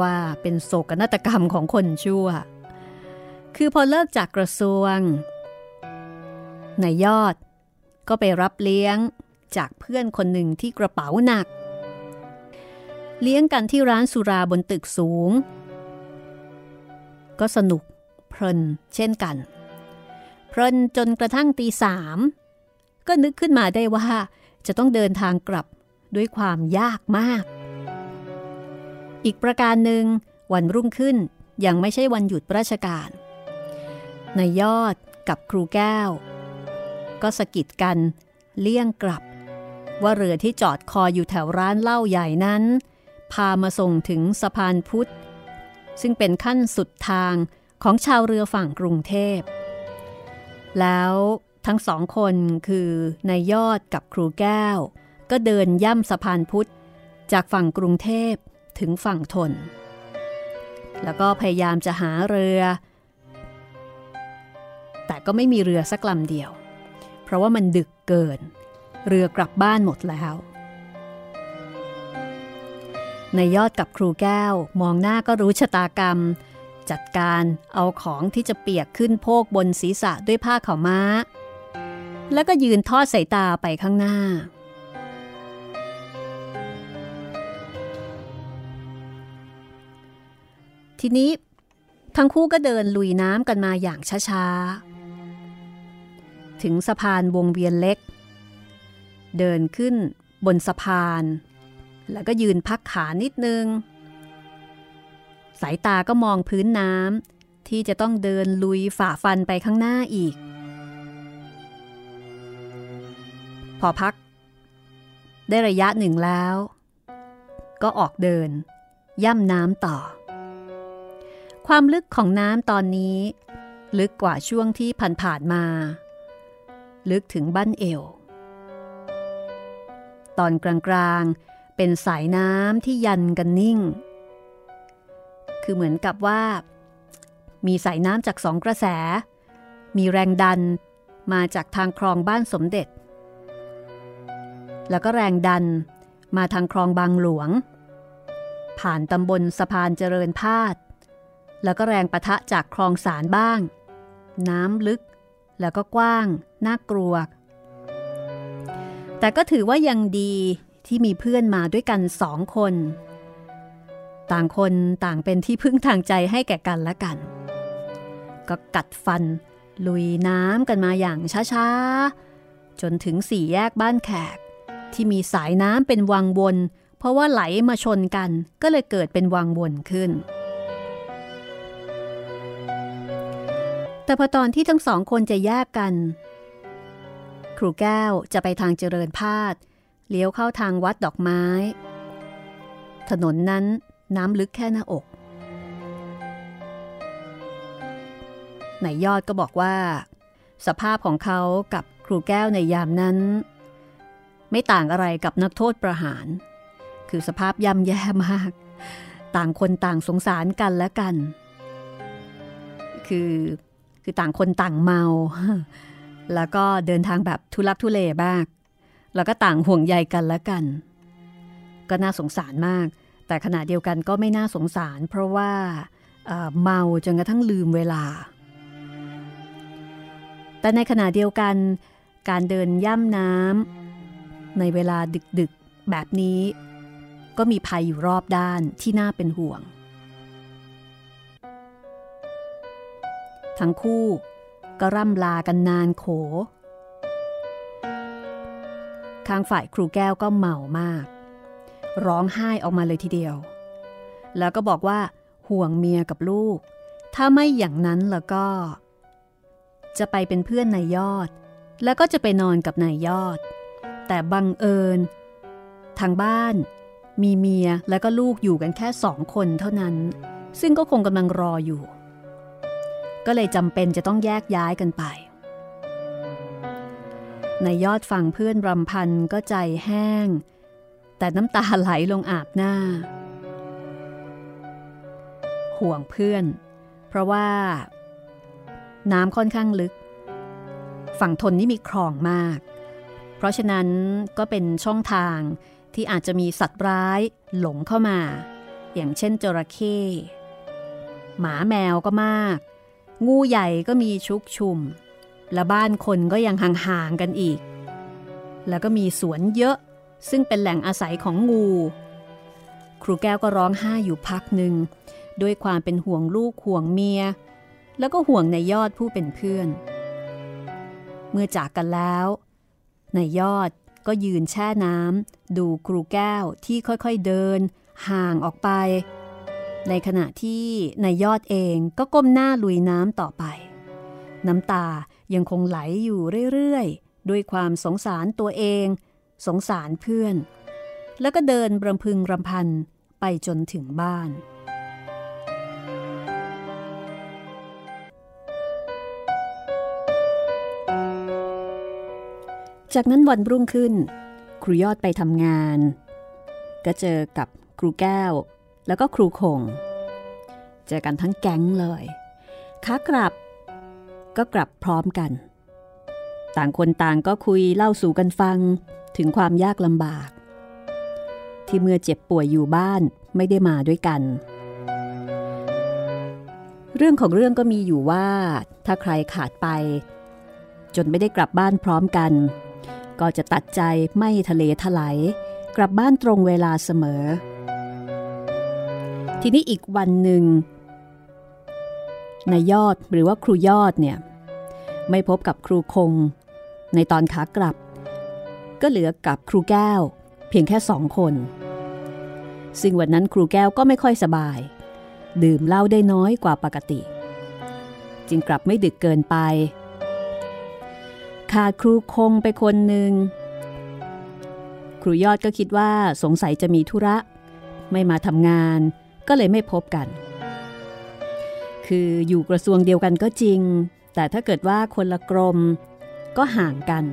ว่าเป็นโศกนาฏกรรมของคนชั่ว คือพอเลิกจากกระทรวงนายยอดก็ไปรับเลี้ยงจากเพื่อนคนหนึ่งที่กระเป๋าหนัก เลี้ยงกันที่ร้านสุราบนตึกสูง ก็สนุกเพลินเช่นกัน เพลินจนกระทั่งตีสามก็นึกขึ้นมาได้ว่า จะต้องเดินทางกลับด้วยความยากมาก อีกประการหนึ่ง วันรุ่งขึ้นยังไม่ใช่วันหยุดราชการนายยอดกับครูแก้ว ก็สะกิดกันเลี่ยงกลับ ว่าเรือที่จอดคออยู่แถวร้านเหล้าใหญ่นั้น พามาส่งถึงสะพานพุทธ ซึ่งเป็นขั้นสุดทางของชาวเรือฝั่งกรุงเทพ แล้วทั้งสองคนคือนายยอดกับครูแก้ว ก็เดินย่ำสะพานพุทธ จากฝั่งกรุงเทพถึงฝั่งทน แล้วก็พยายามจะหาเรือ แต่ก็ไม่มีเรือสักลำเดียว เพราะว่ามันดึกเกิน เรือกลับบ้านหมดแล้วในยอดกับครูแก้วมองหน้าก็รู้ชะตากรรม จัดการเอาของที่จะเปียกขึ้นโพกบนศีรษะด้วยผ้าขาวม้า แล้วก็ยืนทอดสายตาไปข้างหน้า ทีนี้ทั้งคู่ก็เดินลุยน้ำกันมาอย่างช้าๆ ถึงสะพานวงเวียนเล็ก เดินขึ้นบนสะพาน แล้วก็ยืนพักขานิดนึง สายตาก็มองพื้นน้ำที่จะต้องเดินลุยฝ่าฟันไปข้างหน้าอีก พอพัก ได้ระยะหนึ่งแล้ว ก็ออกเดิน ย่ำน้ำต่อ ความลึกของน้ำตอนนี้ ลึกกว่าช่วงที่ผ่านๆมา ลึกถึงบั้นเอว ตอนกลางๆเป็นสายน้ำที่ยันกันนิ่ง คือเหมือนกับว่า มีสายน้ำจากสองกระแส มีแรงดันมาจากทางคลองบ้านสมเด็จ แล้วก็แรงดันมาทางคลองบางหลวง ผ่านตำบลสะพานเจริญพาดแล้วก็แรงปะทะจากคลองสารบ้าง น้ำลึก แล้วก็กว้าง น่ากลัว แต่ก็ถือว่ายังดีที่มีเพื่อนมาด้วยกันสองคน ต่างคนต่างเป็นที่พึ่งทางใจให้แก่กันและกัน ก็กัดฟัน ลุยน้ำกันมาอย่างช้าๆ จนถึงสี่แยกบ้านแขก ที่มีสายน้ำเป็นวังวน เพราะว่าไหลมาชนกันก็เลยเกิดเป็นวังวนขึ้น แต่พอตอนที่ทั้งสองคนจะแยกกัน ครูแก้วจะไปทางเจริญพาดเลี้ยวเข้าทางวัดดอกไม้ ถนนนั้น น้ำลึกแค่หน้าอกนายยอดก็บอกว่า สภาพของเขากับครูแก้วในยามนั้น ไม่ต่างอะไรกับนักโทษประหาร คือสภาพย่ำแย่มาก ต่างคนต่างสงสารกันและกัน คือคือต่างคนต่างเมา แล้วก็เดินทางแบบทุลักทุเลบ้างแล้วก็ต่างห่วงใยกันและกัน ก็น่าสงสารมาก แต่ขณะเดียวกันก็ไม่น่าสงสาร เพราะว่าเมาจนกระทั่งลืมเวลา แต่ในขณะเดียวกันการเดินย่ำน้ำในเวลาดึกๆแบบนี้ ก็มีภัยอยู่รอบด้านที่น่าเป็นห่วง ทั้งคู่ก็ร่ำลากันนานโขทางฝ่ายครูแก้วก็เมามาก ร้องไห้ออกมาเลยทีเดียว แล้วก็บอกว่า ห่วงเมียกับลูก ถ้าไม่อย่างนั้นแล้วก็ จะไปเป็นเพื่อนนายยอด แล้วก็จะไปนอนกับนายยอด แต่บังเอิญ ทางบ้านมีเมียและก็ลูกอยู่กันแค่สองคนเท่านั้น ซึ่งก็คงกำลังรออยู่ ก็เลยจำเป็นจะต้องแยกย้ายกันไปในยยอดฝั่งเพื่อนรำพันก็ใจแห้ง แต่น้ำตาไหลลงอาบหน้า ห่วงเพื่อน เพราะว่า น้ำค่อนข้างลึก ฝั่งทนนี่มีคลองมาก เพราะฉะนั้นก็เป็นช่องทางที่อาจจะมีสัตว์ร้ายหลงเข้ามา อย่างเช่นจระเข้หมาแมวก็มาก งูใหญ่ก็มีชุกชุม และบ้านคนก็ยังห่างๆกันอีก แล้วก็มีสวนเยอะ ซึ่งเป็นแหล่งอาศัยของงู ครูแก้วก็ร้องไห้อยู่พักหนึ่ง ด้วยความเป็นห่วงลูกห่วงเมีย แล้วก็ห่วงในยอดผู้เป็นเพื่อน เมื่อจากกันแล้วในยอดก็ยืนแช่น้ำดูครูแก้วที่ค่อยๆเดิน ห่างออกไป ในขณะที่นายยอดเองก็ก้มหน้าลุยน้ำต่อไป น้ำตายังคงไหลอยู่เรื่อยๆ ด้วยความสงสารตัวเอง สงสารเพื่อน แล้วก็เดินรำพึงรำพันไปจนถึงบ้าน จากนั้นวันรุ่งขึ้น ครูยอดไปทำงาน ก็เจอกับครูแก้ว แล้วก็ครูคง เจอกันทั้งแก๊งเลยขากลับ ก็กลับพร้อมกัน ต่างคนต่างก็คุยเล่าสู่กันฟัง ถึงความยากลำบาก ที่เมื่อเจ็บป่วยอยู่บ้านไม่ได้มาด้วยกัน เรื่องของเรื่องก็มีอยู่ว่า ถ้าใครขาดไป จนไม่ได้กลับบ้านพร้อมกัน ก็จะตัดใจไม่ทะเลถลายกลับบ้านตรงเวลาเสมอ ทีนี้อีกวันหนึ่งนายยอดหรือว่าครูยอดเนี่ย ไม่พบกับครูคง ในตอนขากลับ ก็เหลือกับครูแก้ว เพียงแค่สองคน ซึ่งวันนั้นครูแก้วก็ไม่ค่อยสบาย ดื่มเหล้าได้น้อยกว่าปกติ จึงกลับไม่ดึกเกินไป ขาดครูคงไปคนหนึ่งครูยอดก็คิดว่าสงสัยจะมีธุระ ไม่มาทำงานก็เลยไม่พบกัน คืออยู่กระทรวงเดียวกันก็จริง แต่ถ้าเกิดว่าคนละกรม ก็ห่างกัน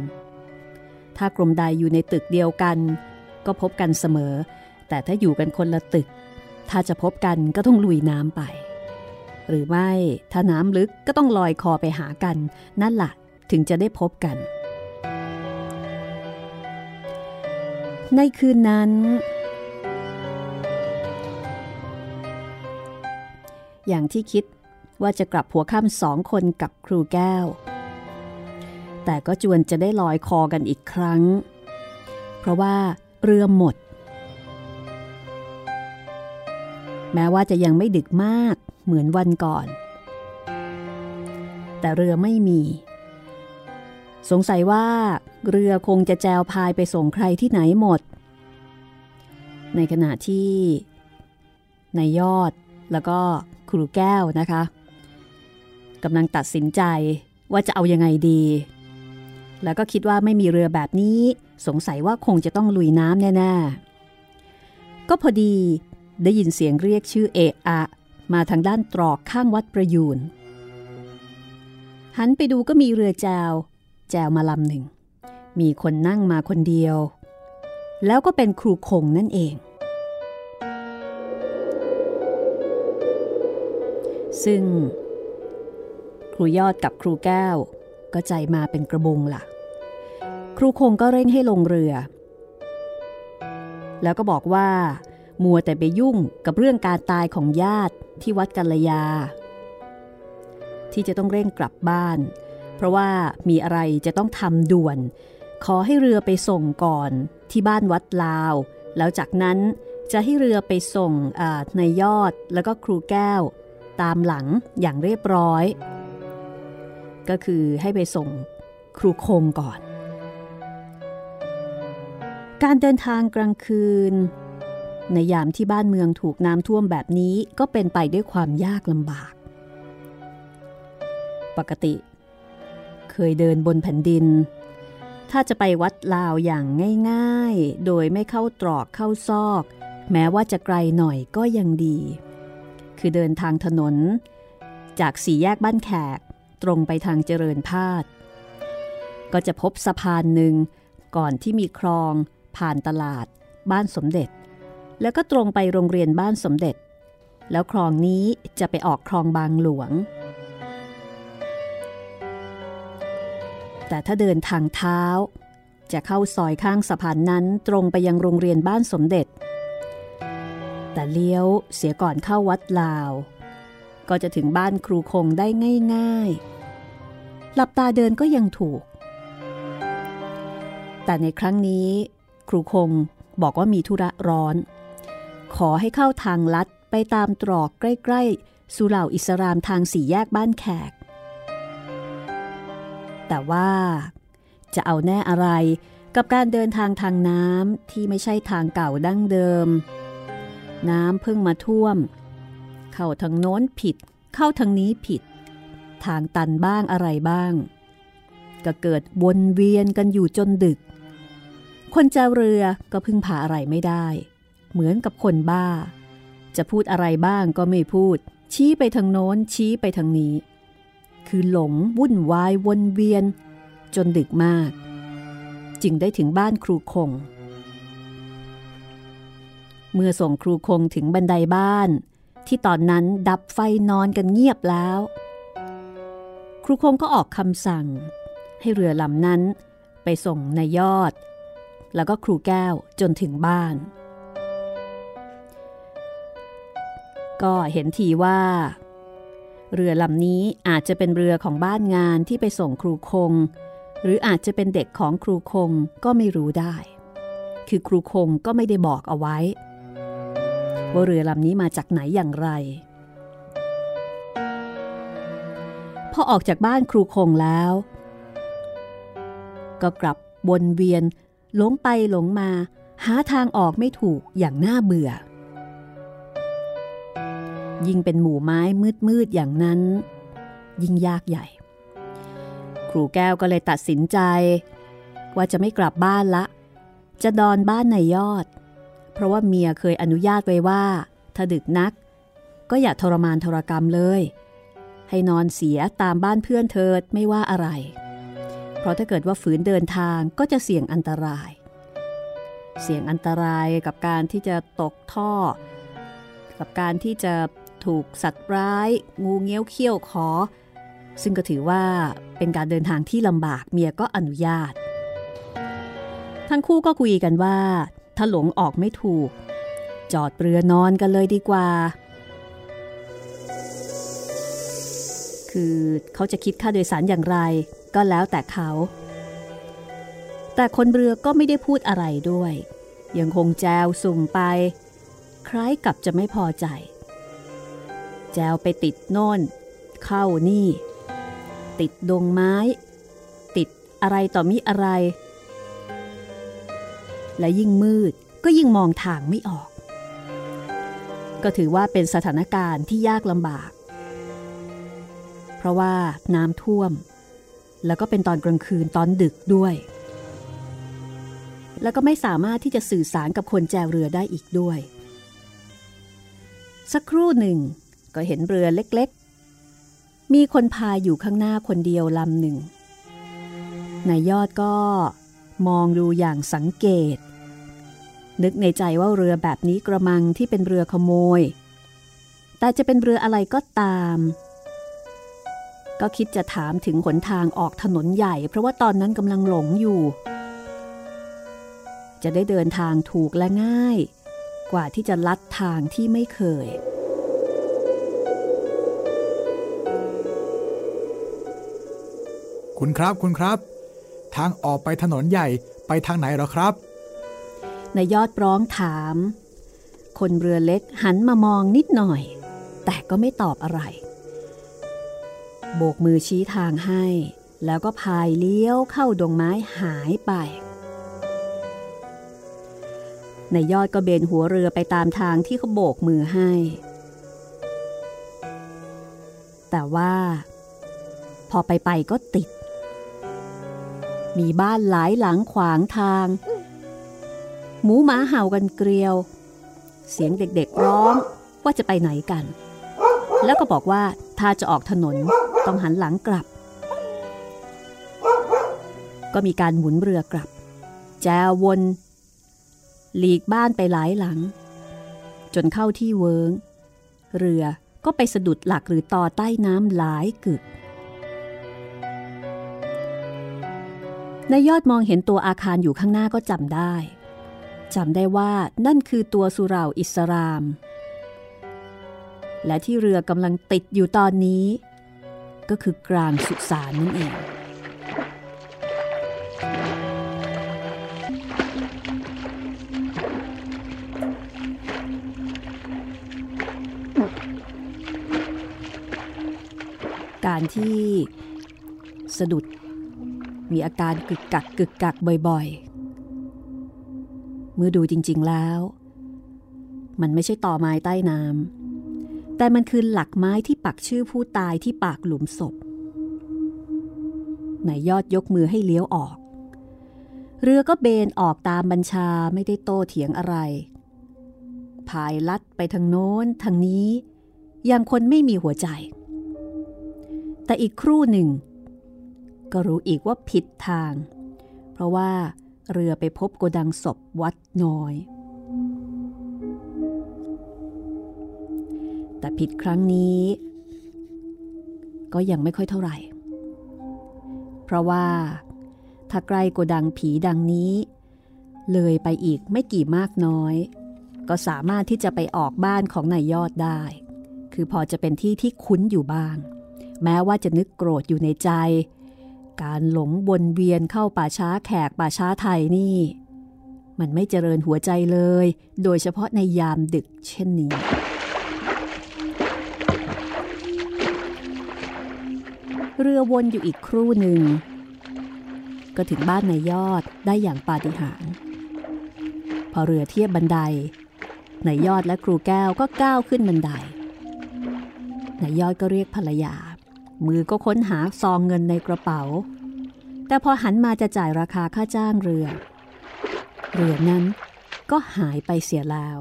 ถ้ากรมใดอยู่ในตึกเดียวกัน ก็พบกันเสมอ แต่ถ้าอยู่กันคนละตึก ถ้าจะพบกันก็ต้องลุยน้ำไป หรือไม่ถ้าน้ำลึกก็ต้องลอยคอไปหากัน นั่นแหละถึงจะได้พบกัน ในคืนนั้น อย่างที่คิดว่าจะกลับหัวค่ำสองคนกับครูแก้ว แต่ก็จวนจะได้ลอยคอกันอีกครั้ง เพราะว่าเรือหมด แม้ว่าจะยังไม่ดึกมากเหมือนวันก่อน แต่เรือไม่มี สงสัยว่า เรือคงจะแจวพายไปส่งใครที่ไหนหมด ในขณะที่นายยอดแล้วก็ครูแก้วนะคะกำลังตัดสินใจว่าจะเอายังไงดี แล้วก็คิดว่าไม่มีเรือแบบนี้ สงสัยว่าคงจะต้องลุยน้ำแน่ๆ ก็พอดีได้ยินเสียงเรียกชื่อเอะอะมาทางด้านตรอกข้างวัดประยูน หันไปดูก็มีเรือแจว แจวมาลำหนึ่ง มีคนนั่งมาคนเดียว แล้วก็เป็นครูคงนั่นเอง ซึ่ง ครูยอดกับครูแก้ว ก็ใจมาเป็นกระบุงละ่ะ ครูคงก็เร่งให้ลงเรือ แล้วก็บอกว่ามัวแต่ไปยุ่งกับเรื่องการตายของญาติที่วัดกัลยา ที่จะต้องเร่งกลับบ้าน เพราะว่ามีอะไรจะต้องทำด่วน ขอให้เรือไปส่งก่อนที่บ้านวัดลาว แล้วจากนั้นจะให้เรือไปส่งในยอดแล้วก็ครูแก้ว ตามหลังอย่างเรียบร้อย ก็คือให้ไปส่งครูคงก่อน การเดินทางกลางคืน ในยามที่บ้านเมืองถูกน้ำท่วมแบบนี้ก็เป็นไปด้วยความยากลำบาก ปกติ เคยเดินบนแผ่นดิน ถ้าจะไปวัดลาวอย่างง่ายๆ โดยไม่เข้าตรอกเข้าซอก แม้ว่าจะไกลหน่อยก็ยังดี คือเดินทางถนน จากสี่แยกบ้านแขก ตรงไปทางเจริญพาดก็จะพบสะพานหนึ่งก่อนที่มีคลอง ผ่านตลาด บ้านสมเด็จ แล้วก็ตรงไปโรงเรียนบ้านสมเด็จ แล้วคลองนี้จะไปออกคลองบางหลวง แต่ถ้าเดินทางเท้า จะเข้าซอยข้างสะพานนั้นตรงไปยังโรงเรียนบ้านสมเด็จ แต่เลี้ยวเสียก่อนเข้าวัดลาว ก็จะถึงบ้านครูคงได้ง่าย ๆ หลับตาเดินก็ยังถูก แต่ในครั้งนี้ ครูคงบอกว่ามีธุระร้อน ขอให้เข้าทางลัดไปตามตรอกใกล้ๆ สุเหร่าอิสรามทางสี่แยกบ้านแขก แต่ว่าจะเอาแน่อะไรกับการเดินทางทางน้ำที่ไม่ใช่ทางเก่าดั้งเดิม น้ำเพิ่งมาท่วม เข้าทางโน้นผิด เข้าทางนี้ผิด ทางตันบ้างอะไรบ้าง ก็เกิดวนเวียนกันอยู่จนดึก คนเจ้าเรือก็พึ่งพาอะไรไม่ได้ เหมือนกับคนบ้า จะพูดอะไรบ้างก็ไม่พูด ชี้ไปทางโน้นชี้ไปทางนี้ คือหลงวุ่นวายวนเวียน จนดึกมาก จึงได้ถึงบ้านครูคงเมื่อส่งครูคงถึงบันไดบ้าน ที่ตอนนั้นดับไฟนอนกันเงียบแล้ว ครูคงก็ออกคำสั่ง ให้เรือลำนั้นไปส่งนายยอด แล้วก็ครูแก้วจนถึงบ้าน ก็เห็นทีว่า เรือลำนี้อาจจะเป็นเรือของบ้านงานที่ไปส่งครูคง หรืออาจจะเป็นเด็กของครูคงก็ไม่รู้ได้ คือครูคงก็ไม่ได้บอกเอาไว้ ว่าเรือลำนี้มาจากไหนอย่างไร พอออกจากบ้านครูคงแล้ว ก็กลับวนเวียนหลงไปหลงมา หาทางออกไม่ถูกอย่างน่าเบื่อ ยิ่งเป็นหมู่ไม้มืดๆอย่างนั้น ยิ่งยากใหญ่ ครูแก้วก็เลยตัดสินใจ ว่าจะไม่กลับบ้านละ จะดอนบ้านในยอด เพราะว่าเมียเคยอนุญาตไว้ว่า ถ้าดึกนัก ก็อย่าทรมานทรกรรมเลย ให้นอนเสียตามบ้านเพื่อนเถิดไม่ว่าอะไร เพราะถ้าเกิดว่าฝืนเดินทางก็จะเสี่ยงอันตราย เสี่ยงอันตรายกับการที่จะตกท่อ กับการที่จะถูกสัตว์ร้าย งูเงี้ยวเขี้ยวขอ ซึ่งก็ถือว่าเป็นการเดินทางที่ลำบากเมียก็อนุญาต ทั้งคู่ก็คุยกันว่า ถ้าหลงออกไม่ถูก จอดเรือนอนกันเลยดีกว่า คือเขาจะคิดค่าโดยสารอย่างไร ก็แล้วแต่เขา แต่คนเรือก็ไม่ได้พูดอะไรด้วย ยังคงแจวสุ่มไป คล้ายกับจะไม่พอใจ แจวไปติดโน่น เข้านี่ ติดดงไม้ ติดอะไรต่อมิอะไร และยิ่งมืดก็ยิ่งมองทางไม่ออก ก็ถือว่าเป็นสถานการณ์ที่ยากลำบาก เพราะว่าน้ำท่วม แล้วก็เป็นตอนกลางคืนตอนดึกด้วย แล้วก็ไม่สามารถที่จะสื่อสารกับคนแจวเรือได้อีกด้วย สักครู่หนึ่งก็เห็นเรือเล็กๆ มีคนพายอยู่ข้างหน้าคนเดียวลำหนึ่งนายยอดก็มองดูอย่างสังเกต นึกในใจว่าเรือแบบนี้กระมังที่เป็นเรือขโมย แต่จะเป็นเรืออะไรก็ตาม ก็คิดจะถามถึงหนทางออกถนนใหญ่ เพราะว่าตอนนั้นกำลังหลงอยู่ จะได้เดินทางถูกและง่าย กว่าที่จะลัดทางที่ไม่เคยคุณครับคุณครับ ทางออกไปถนนใหญ่ไปทางไหนหรอครับ นายยอดร้องถาม คนเรือเล็กหันมามองนิดหน่อย แต่ก็ไม่ตอบอะไร โบกมือชี้ทางให้ แล้วก็พายเลี้ยวเข้าดงไม้หายไปนายยอดก็เบนหัวเรือไปตามทางที่เขาโบกมือให้ แต่ว่า พอไปไปก็ติด มีบ้านหลายหลังขวางทาง หมูหมาเห่ากันเกลียว เสียงเด็กๆร้องว่าจะไปไหนกัน แล้วก็บอกว่าถ้าจะออกถนนต้องหันหลังกลับ ก็มีการหมุนเรือกลับ แจววน หลีกบ้านไปหลายหลัง จนเข้าที่เวิง เรือก็ไปสะดุดหลักหรือต่อใต้น้ำหลายกึกนายยอดมองเห็นตัวอาคารอยู่ข้างหน้าก็จำได้ จำได้ว่านั่นคือตัวสุราอิสราม และที่เรือกำลังติดอยู่ตอนนี้ ก็คือกลางสุสานนั่นเอง การที่สะดุดมีอาการกึกกักกึกกักบ่อยๆ เมื่อดูจริงๆแล้ว มันไม่ใช่ต่อไม้ใต้น้ำแต่มันคือหลักไม้ที่ปักชื่อผู้ตายที่ปากหลุมศพนายยอดยกมือให้เลี้ยวออก เรือก็เบนออกตามบัญชาไม่ได้โต้เถียงอะไรพายลัดไปทางโน้นทางนี้อย่างคนไม่มีหัวใจ แต่อีกครู่หนึ่ง ก็รู้อีกว่าผิดทาง เพราะว่า เรือไปพบโกดังศพวัดน้อย แต่ผิดครั้งนี้ ก็ยังไม่ค่อยเท่าไหร่ เพราะว่า ถ้าใกล้โกดังผีดังนี้ เลยไปอีกไม่กี่มากน้อย ก็สามารถที่จะไปออกบ้านของนายยอดได้ คือพอจะเป็นที่ที่คุ้นอยู่บ้าง แม้ว่าจะนึกโกรธอยู่ในใจ การหลงวนเวียนเข้าป่าช้าแขกป่าช้าไทยนี่ มันไม่เจริญหัวใจเลย โดยเฉพาะในยามดึกเช่นนี้ เรือวนอยู่อีกครู่หนึ่ง ก็ถึงบ้านนายยอดได้อย่างปาฏิหาริย์พอเรือเทียบบันไดนายยอดและครูแก้วก็ก้าวขึ้นบันไดนายยอดก็เรียกภรรยา มือก็ค้นหาซองเงินในกระเป๋า แต่พอหันมาจะจ่ายราคาค่าจ้างเรือ เรือนั้นก็หายไปเสียแล้ว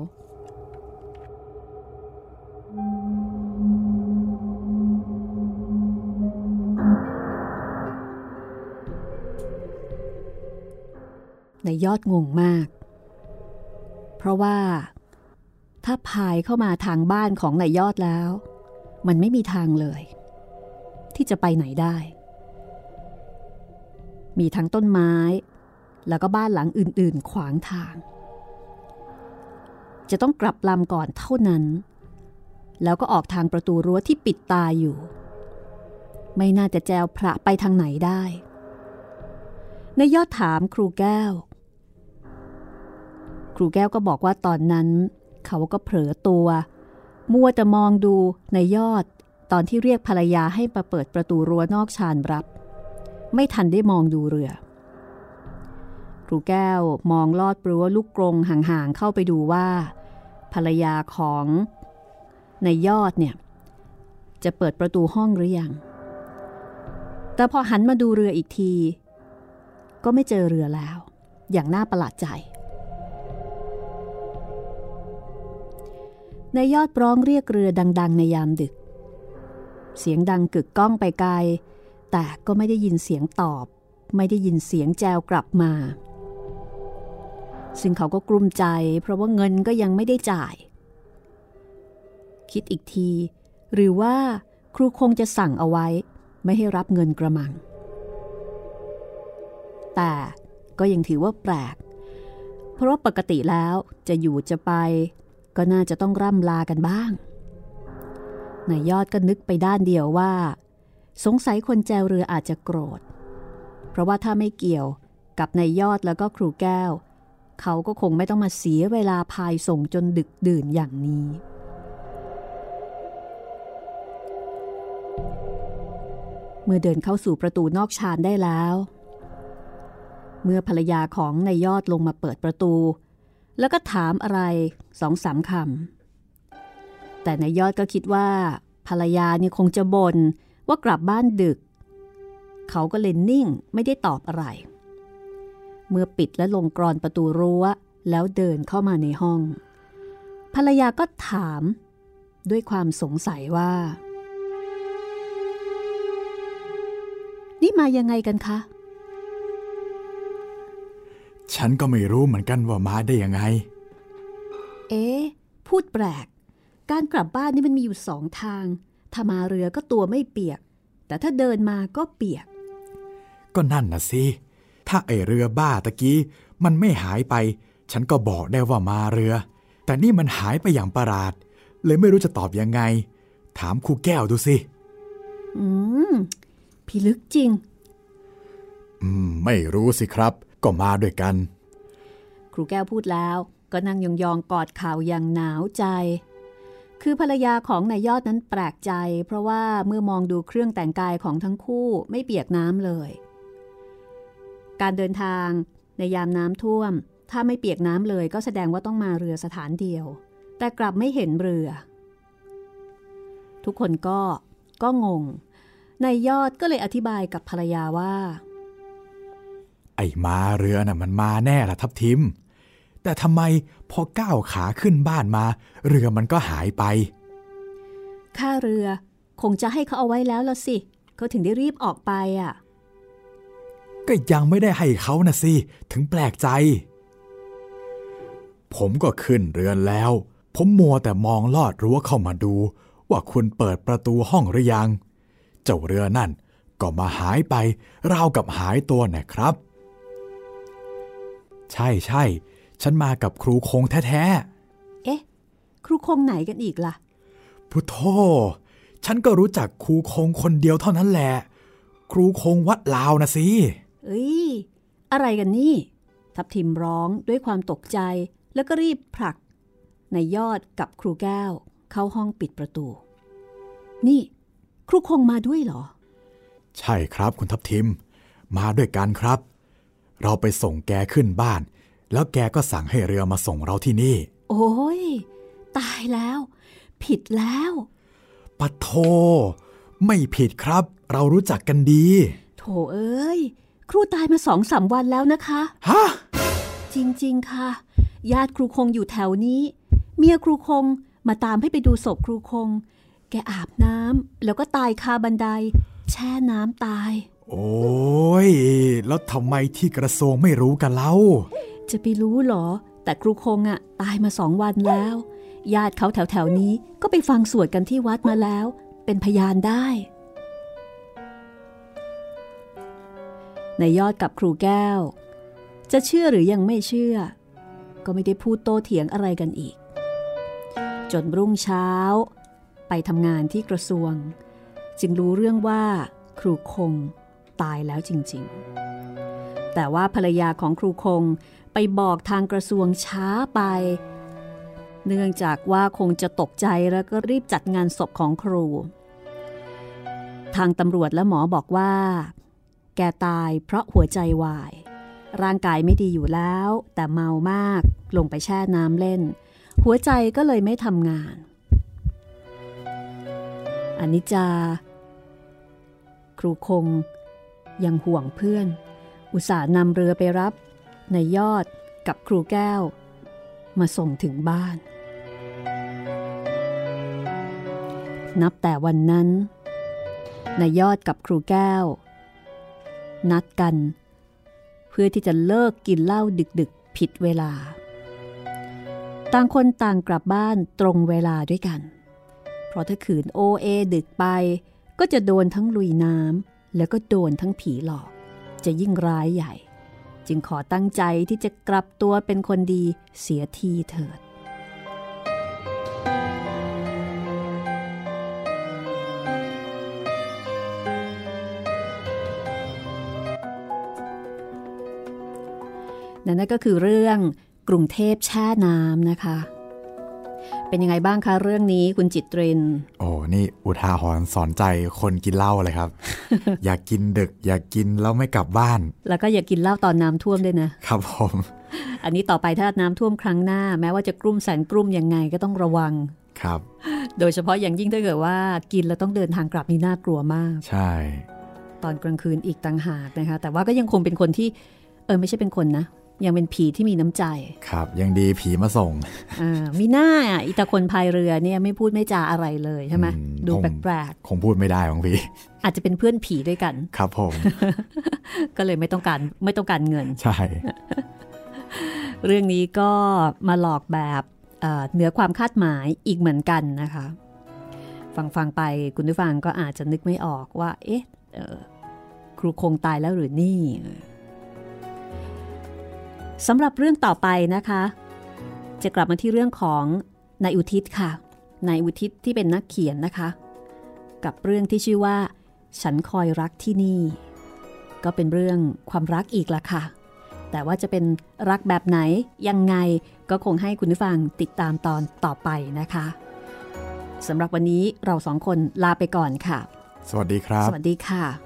ในยอดงงมาก เพราะว่า ถ้าพายเข้ามาทางบ้านของนายยอดแล้ว มันไม่มีทางเลย ที่จะไปไหนได้ มีทั้งต้นไม้ แล้วก็บ้านหลังอื่นๆ ขวางทาง จะต้องกลับลำก่อนเท่านั้น แล้วก็ออกทางประตูรั้วที่ปิดตาอยู่ ไม่น่าจะแจวพระไปทางไหนได้ ในยอดถามครูแก้ว ครูแก้วก็บอกว่าตอนนั้น เขาก็เผลอตัวมัวแต่มองดูในยอด ตอนที่เรียกภรรยาให้มาเปิดประตูรั้วนอกชานรับ ไม่ทันได้มองดูเรือ ครูแก้วมองลอดรั้วลูกกรงห่างๆเข้าไปดูว่า ภรรยาของในยอดเนี่ย จะเปิดประตูห้องหรือยัง แต่พอหันมาดูเรืออีกที ก็ไม่เจอเรือแล้ว อย่างน่าประหลาดใจในยอดร้องเรียกเรือดัง ๆ ในยามดึก เสียงดังกึกก้องไปไกล แต่ก็ไม่ได้ยินเสียงตอบ ไม่ได้ยินเสียงแจวกลับมา ซึ่งเขาก็กลุ้มใจ เพราะว่าเงินก็ยังไม่ได้จ่าย คิดอีกที หรือว่าครูคงจะสั่งเอาไว้ ไม่ให้รับเงินกระมัง แต่ก็ยังถือว่าแปลก เพราะปกติแล้วจะอยู่จะไป ก็น่าจะต้องร่ำลากันบ้าง นายยอดก็นึกไปด้านเดียวว่า สงสัยคนแจวเรืออาจจะโกรธ เพราะว่าถ้าไม่เกี่ยวกับนายยอดแล้วก็ครูแก้ว เขาก็คงไม่ต้องมาเสียเวลาพายส่งจนดึกดื่นอย่างนี้ เมื่อเดินเข้าสู่ประตูนอกชานได้แล้ว เมื่อภรรยาของนายยอดลงมาเปิดประตู แล้วก็ถามอะไรสองสามคำ แต่นายยอดก็คิดว่า ภรรยาเนี่ยคงจะบน่นว่ากลับบ้านดึก เขาก็เลยนิ่งไม่ได้ตอบอะไร เมื่อปิดและลงกรอนประตูรั้ว แล้วเดินเข้ามาในห้องภภรรยาก็ถามด้วยความสงสัยว่า นี่มายังไงกันคะ ฉันก็ไม่รู้เหมือนกันว่ามาได้ยังไง เอ๊ะพูดแปลก การกลับบ้านนี่มันมีอยู่สองทาง ถ้ามาเรือก็ตัวไม่เปียก แต่ถ้าเดินมาก็เปียก ก็นั่นน่ะสิ ถ้าไอเรือบ้าตะกี้มันไม่หายไป ฉันก็บอกได้ว่ามาเรือ แต่นี่มันหายไปอย่างประหลาด เลยไม่รู้จะตอบยังไง ถามครูแก้วดูสิ อืมพิลึกจริง อืม ไม่รู้สิครับ ก็มาด้วยกัน ครูแก้วพูดแล้ว ก็นั่งยองๆกอดข่าวอย่างหนาวใจ คือภรรยาของนายยอดนั้นแปลกใจ เพราะว่าเมื่อมองดูเครื่องแต่งกายของทั้งคู่ไม่เปียกน้ำเลย การเดินทางในยามน้ำท่วม ถ้าไม่เปียกน้ำเลยก็แสดงว่าต้องมาเรือสถานเดียว แต่กลับไม่เห็นเรือ ทุกคนก็ก็งงนายยอดก็เลยอธิบายกับภรรยาว่า ไอ้มาเรือน่ะมันมาแน่ละทับทิม แต่ทำไม พอก้าวขาขึ้นบ้านมา เรือมันก็หายไปค่าเรือคงจะให้เขาเอาไว้แล้วละสิเขาถึงได้รีบออกไปอะ ก็ยังไม่ได้ให้เขานะสิถึงแปลกใจ ผมก็ขึ้นเรือนแล้ว ผมมัวแต่มองลอดรั้วเข้ามาดู ว่าคุณเปิดประตูห้องหรือยัง เจ้าเรือนั่นก็มาหายไปราวกับหายตัวนะครับ ใช่ใช่ ฉันมากับครูคงแท้เอ๊ะ ครูคงไหนกันอีกล่ะๆพุทโธ ฉันก็รู้จักครูคงคนเดียวเท่านั้นแหละ ครูคงวัดลาวนะสิ เอ้ย อะไรกันนี่ ทับทิมร้องด้วยความตกใจแล้วก็รีบผลักนายยอดกับครูแก้ว เข้าห้องปิดประตู นี่ ครูคงมาด้วยเหรอ ใช่ครับคุณทัพทิม มาด้วยกันครับ เราไปส่งแกขึ้นบ้าน แล้วแกก็สั่งให้เรือมาส่งเราที่นี่ โอ้ย ตายแล้ว ผิดแล้วปะโท ไม่ผิดครับ เรารู้จักกันดี โถเอ้ย ครูตายมาสองสามวันแล้วนะคะ ฮะ จริงๆค่ะ ญาติครูคงอยู่แถวนี้ เมียครูคงมาตามให้ไปดูศพครูคง แกอาบน้ำแล้วก็ตายคาบันได แช่น้ำตาย โอ้ย แล้วทำไมที่กระทรวงไม่รู้กันเล่า จะไปรู้เหรอ แต่ครูคงอะตายมาสองวันแล้ว ญาติเขาแถวๆนี้ก็ไปฟังสวดกันที่วัดมาแล้ว เป็นพยานได้นายยอดกับครูแก้ว จะเชื่อหรือยังไม่เชื่อ ก็ไม่ได้พูดโต้เถียงอะไรกันอีก จนรุ่งเช้า ไปทำงานที่กระทรวง จึงรู้เรื่องว่า ครูคงตายแล้วจริง ๆแต่ว่าภรรยาของครูคง ไปบอกทางกระทรวงช้าไป เนื่องจากว่าคงจะตกใจแล้วก็รีบจัดงานศพของครู ทางตำรวจและหมอบอกว่า แกตายเพราะหัวใจวาย ร่างกายไม่ดีอยู่แล้ว แต่เมามากลงไปแช่น้ำเล่น หัวใจก็เลยไม่ทำงานอันนิจจา ครูคง ยังห่วงเพื่อน อุตส่าห์นำเรือไปรับ ในยอดกับครูแก้ว มาส่งถึงบ้าน นับแต่วันนั้นนายยอดกับครูแก้ว นัดกัน เพื่อที่จะเลิกกินเหล้าดึกๆ ผิดเวลา ต่างคนต่างกลับบ้านตรงเวลาด้วยกัน เพราะถ้าขืนโอเอดึกไป ก็จะโดนทั้งลุยน้ำแล้วก็โดนทั้งผีหลอก จะยิ่งร้ายใหญ่ จึงขอตั้งใจที่จะกลับตัวเป็นคนดีเสียทีเถิด นั่นก็คือเรื่องกรุงเทพแช่น้ำนะคะ เป็นยังไงบ้างคะเรื่องนี้คุณจิตรินโอ้นี่อุทาหรณ์สอนใจคนกินเหล้าเลยครับ อยากกินดึก อยากกินแล้วไม่กลับบ้าน แล้วก็อย่ากินเหล้าตอนน้ำท่วมด้วยนะ ครับผม อันนี้ต่อไปถ้าน้ำท่วมครั้งหน้า แม้ว่าจะกลุ้มแสนกลุ้มยังไงก็ต้องระวังครับ โดยเฉพาะอย่างยิ่งถ้าเกิดว่ากินแล้วต้องเดินทางกลับนี่น่ากลัวมาก ใช่ ตอนกลางคืนอีกต่างหากนะคะ แต่ว่าก็ยังคงเป็นคนที่เออไม่ใช่เป็นคนนะ ยังเป็นผีที่มีน้ำใจ ครับ ยังดีผีมาส่งอ่ามีหน้าอะอีตาคนพายเรือเนี่ยไม่พูดไม่จาอะไรเลยใช่ไหมอืมดูคงแปลกคงพูดไม่ได้บางพี่ๆอาจจะเป็นเพื่อนผีด้วยกัน ครับผม ก็เลยไม่ต้องการไม่ต้องการเงิน ใช่ เรื่องนี้ก็มาหลอกแบบเอ่อเหนือความคาดหมายอีกเหมือนกันนะคะ ฟังฟังๆไปคุณผู้ฟังก็อาจจะนึกไม่ออกว่า เอ๊ะเอ่อครูคงตายแล้วหรือนี่ สำหรับเรื่องต่อไปนะคะ จะกลับมาที่เรื่องของนายอุทิศค่ะนายอุทิศที่เป็นนักเขียนนะคะ กับเรื่องที่ชื่อว่า ฉันคอยรักที่นี่ ก็เป็นเรื่องความรักอีกละค่ะ แต่ว่าจะเป็นรักแบบไหนยังไงก็คงให้คุณผู้ฟังติดตามตอนต่อไปนะคะสำหรับวันนี้เราสองคนลาไปก่อนค่ะ สวัสดีครับ สวัสดีค่ะ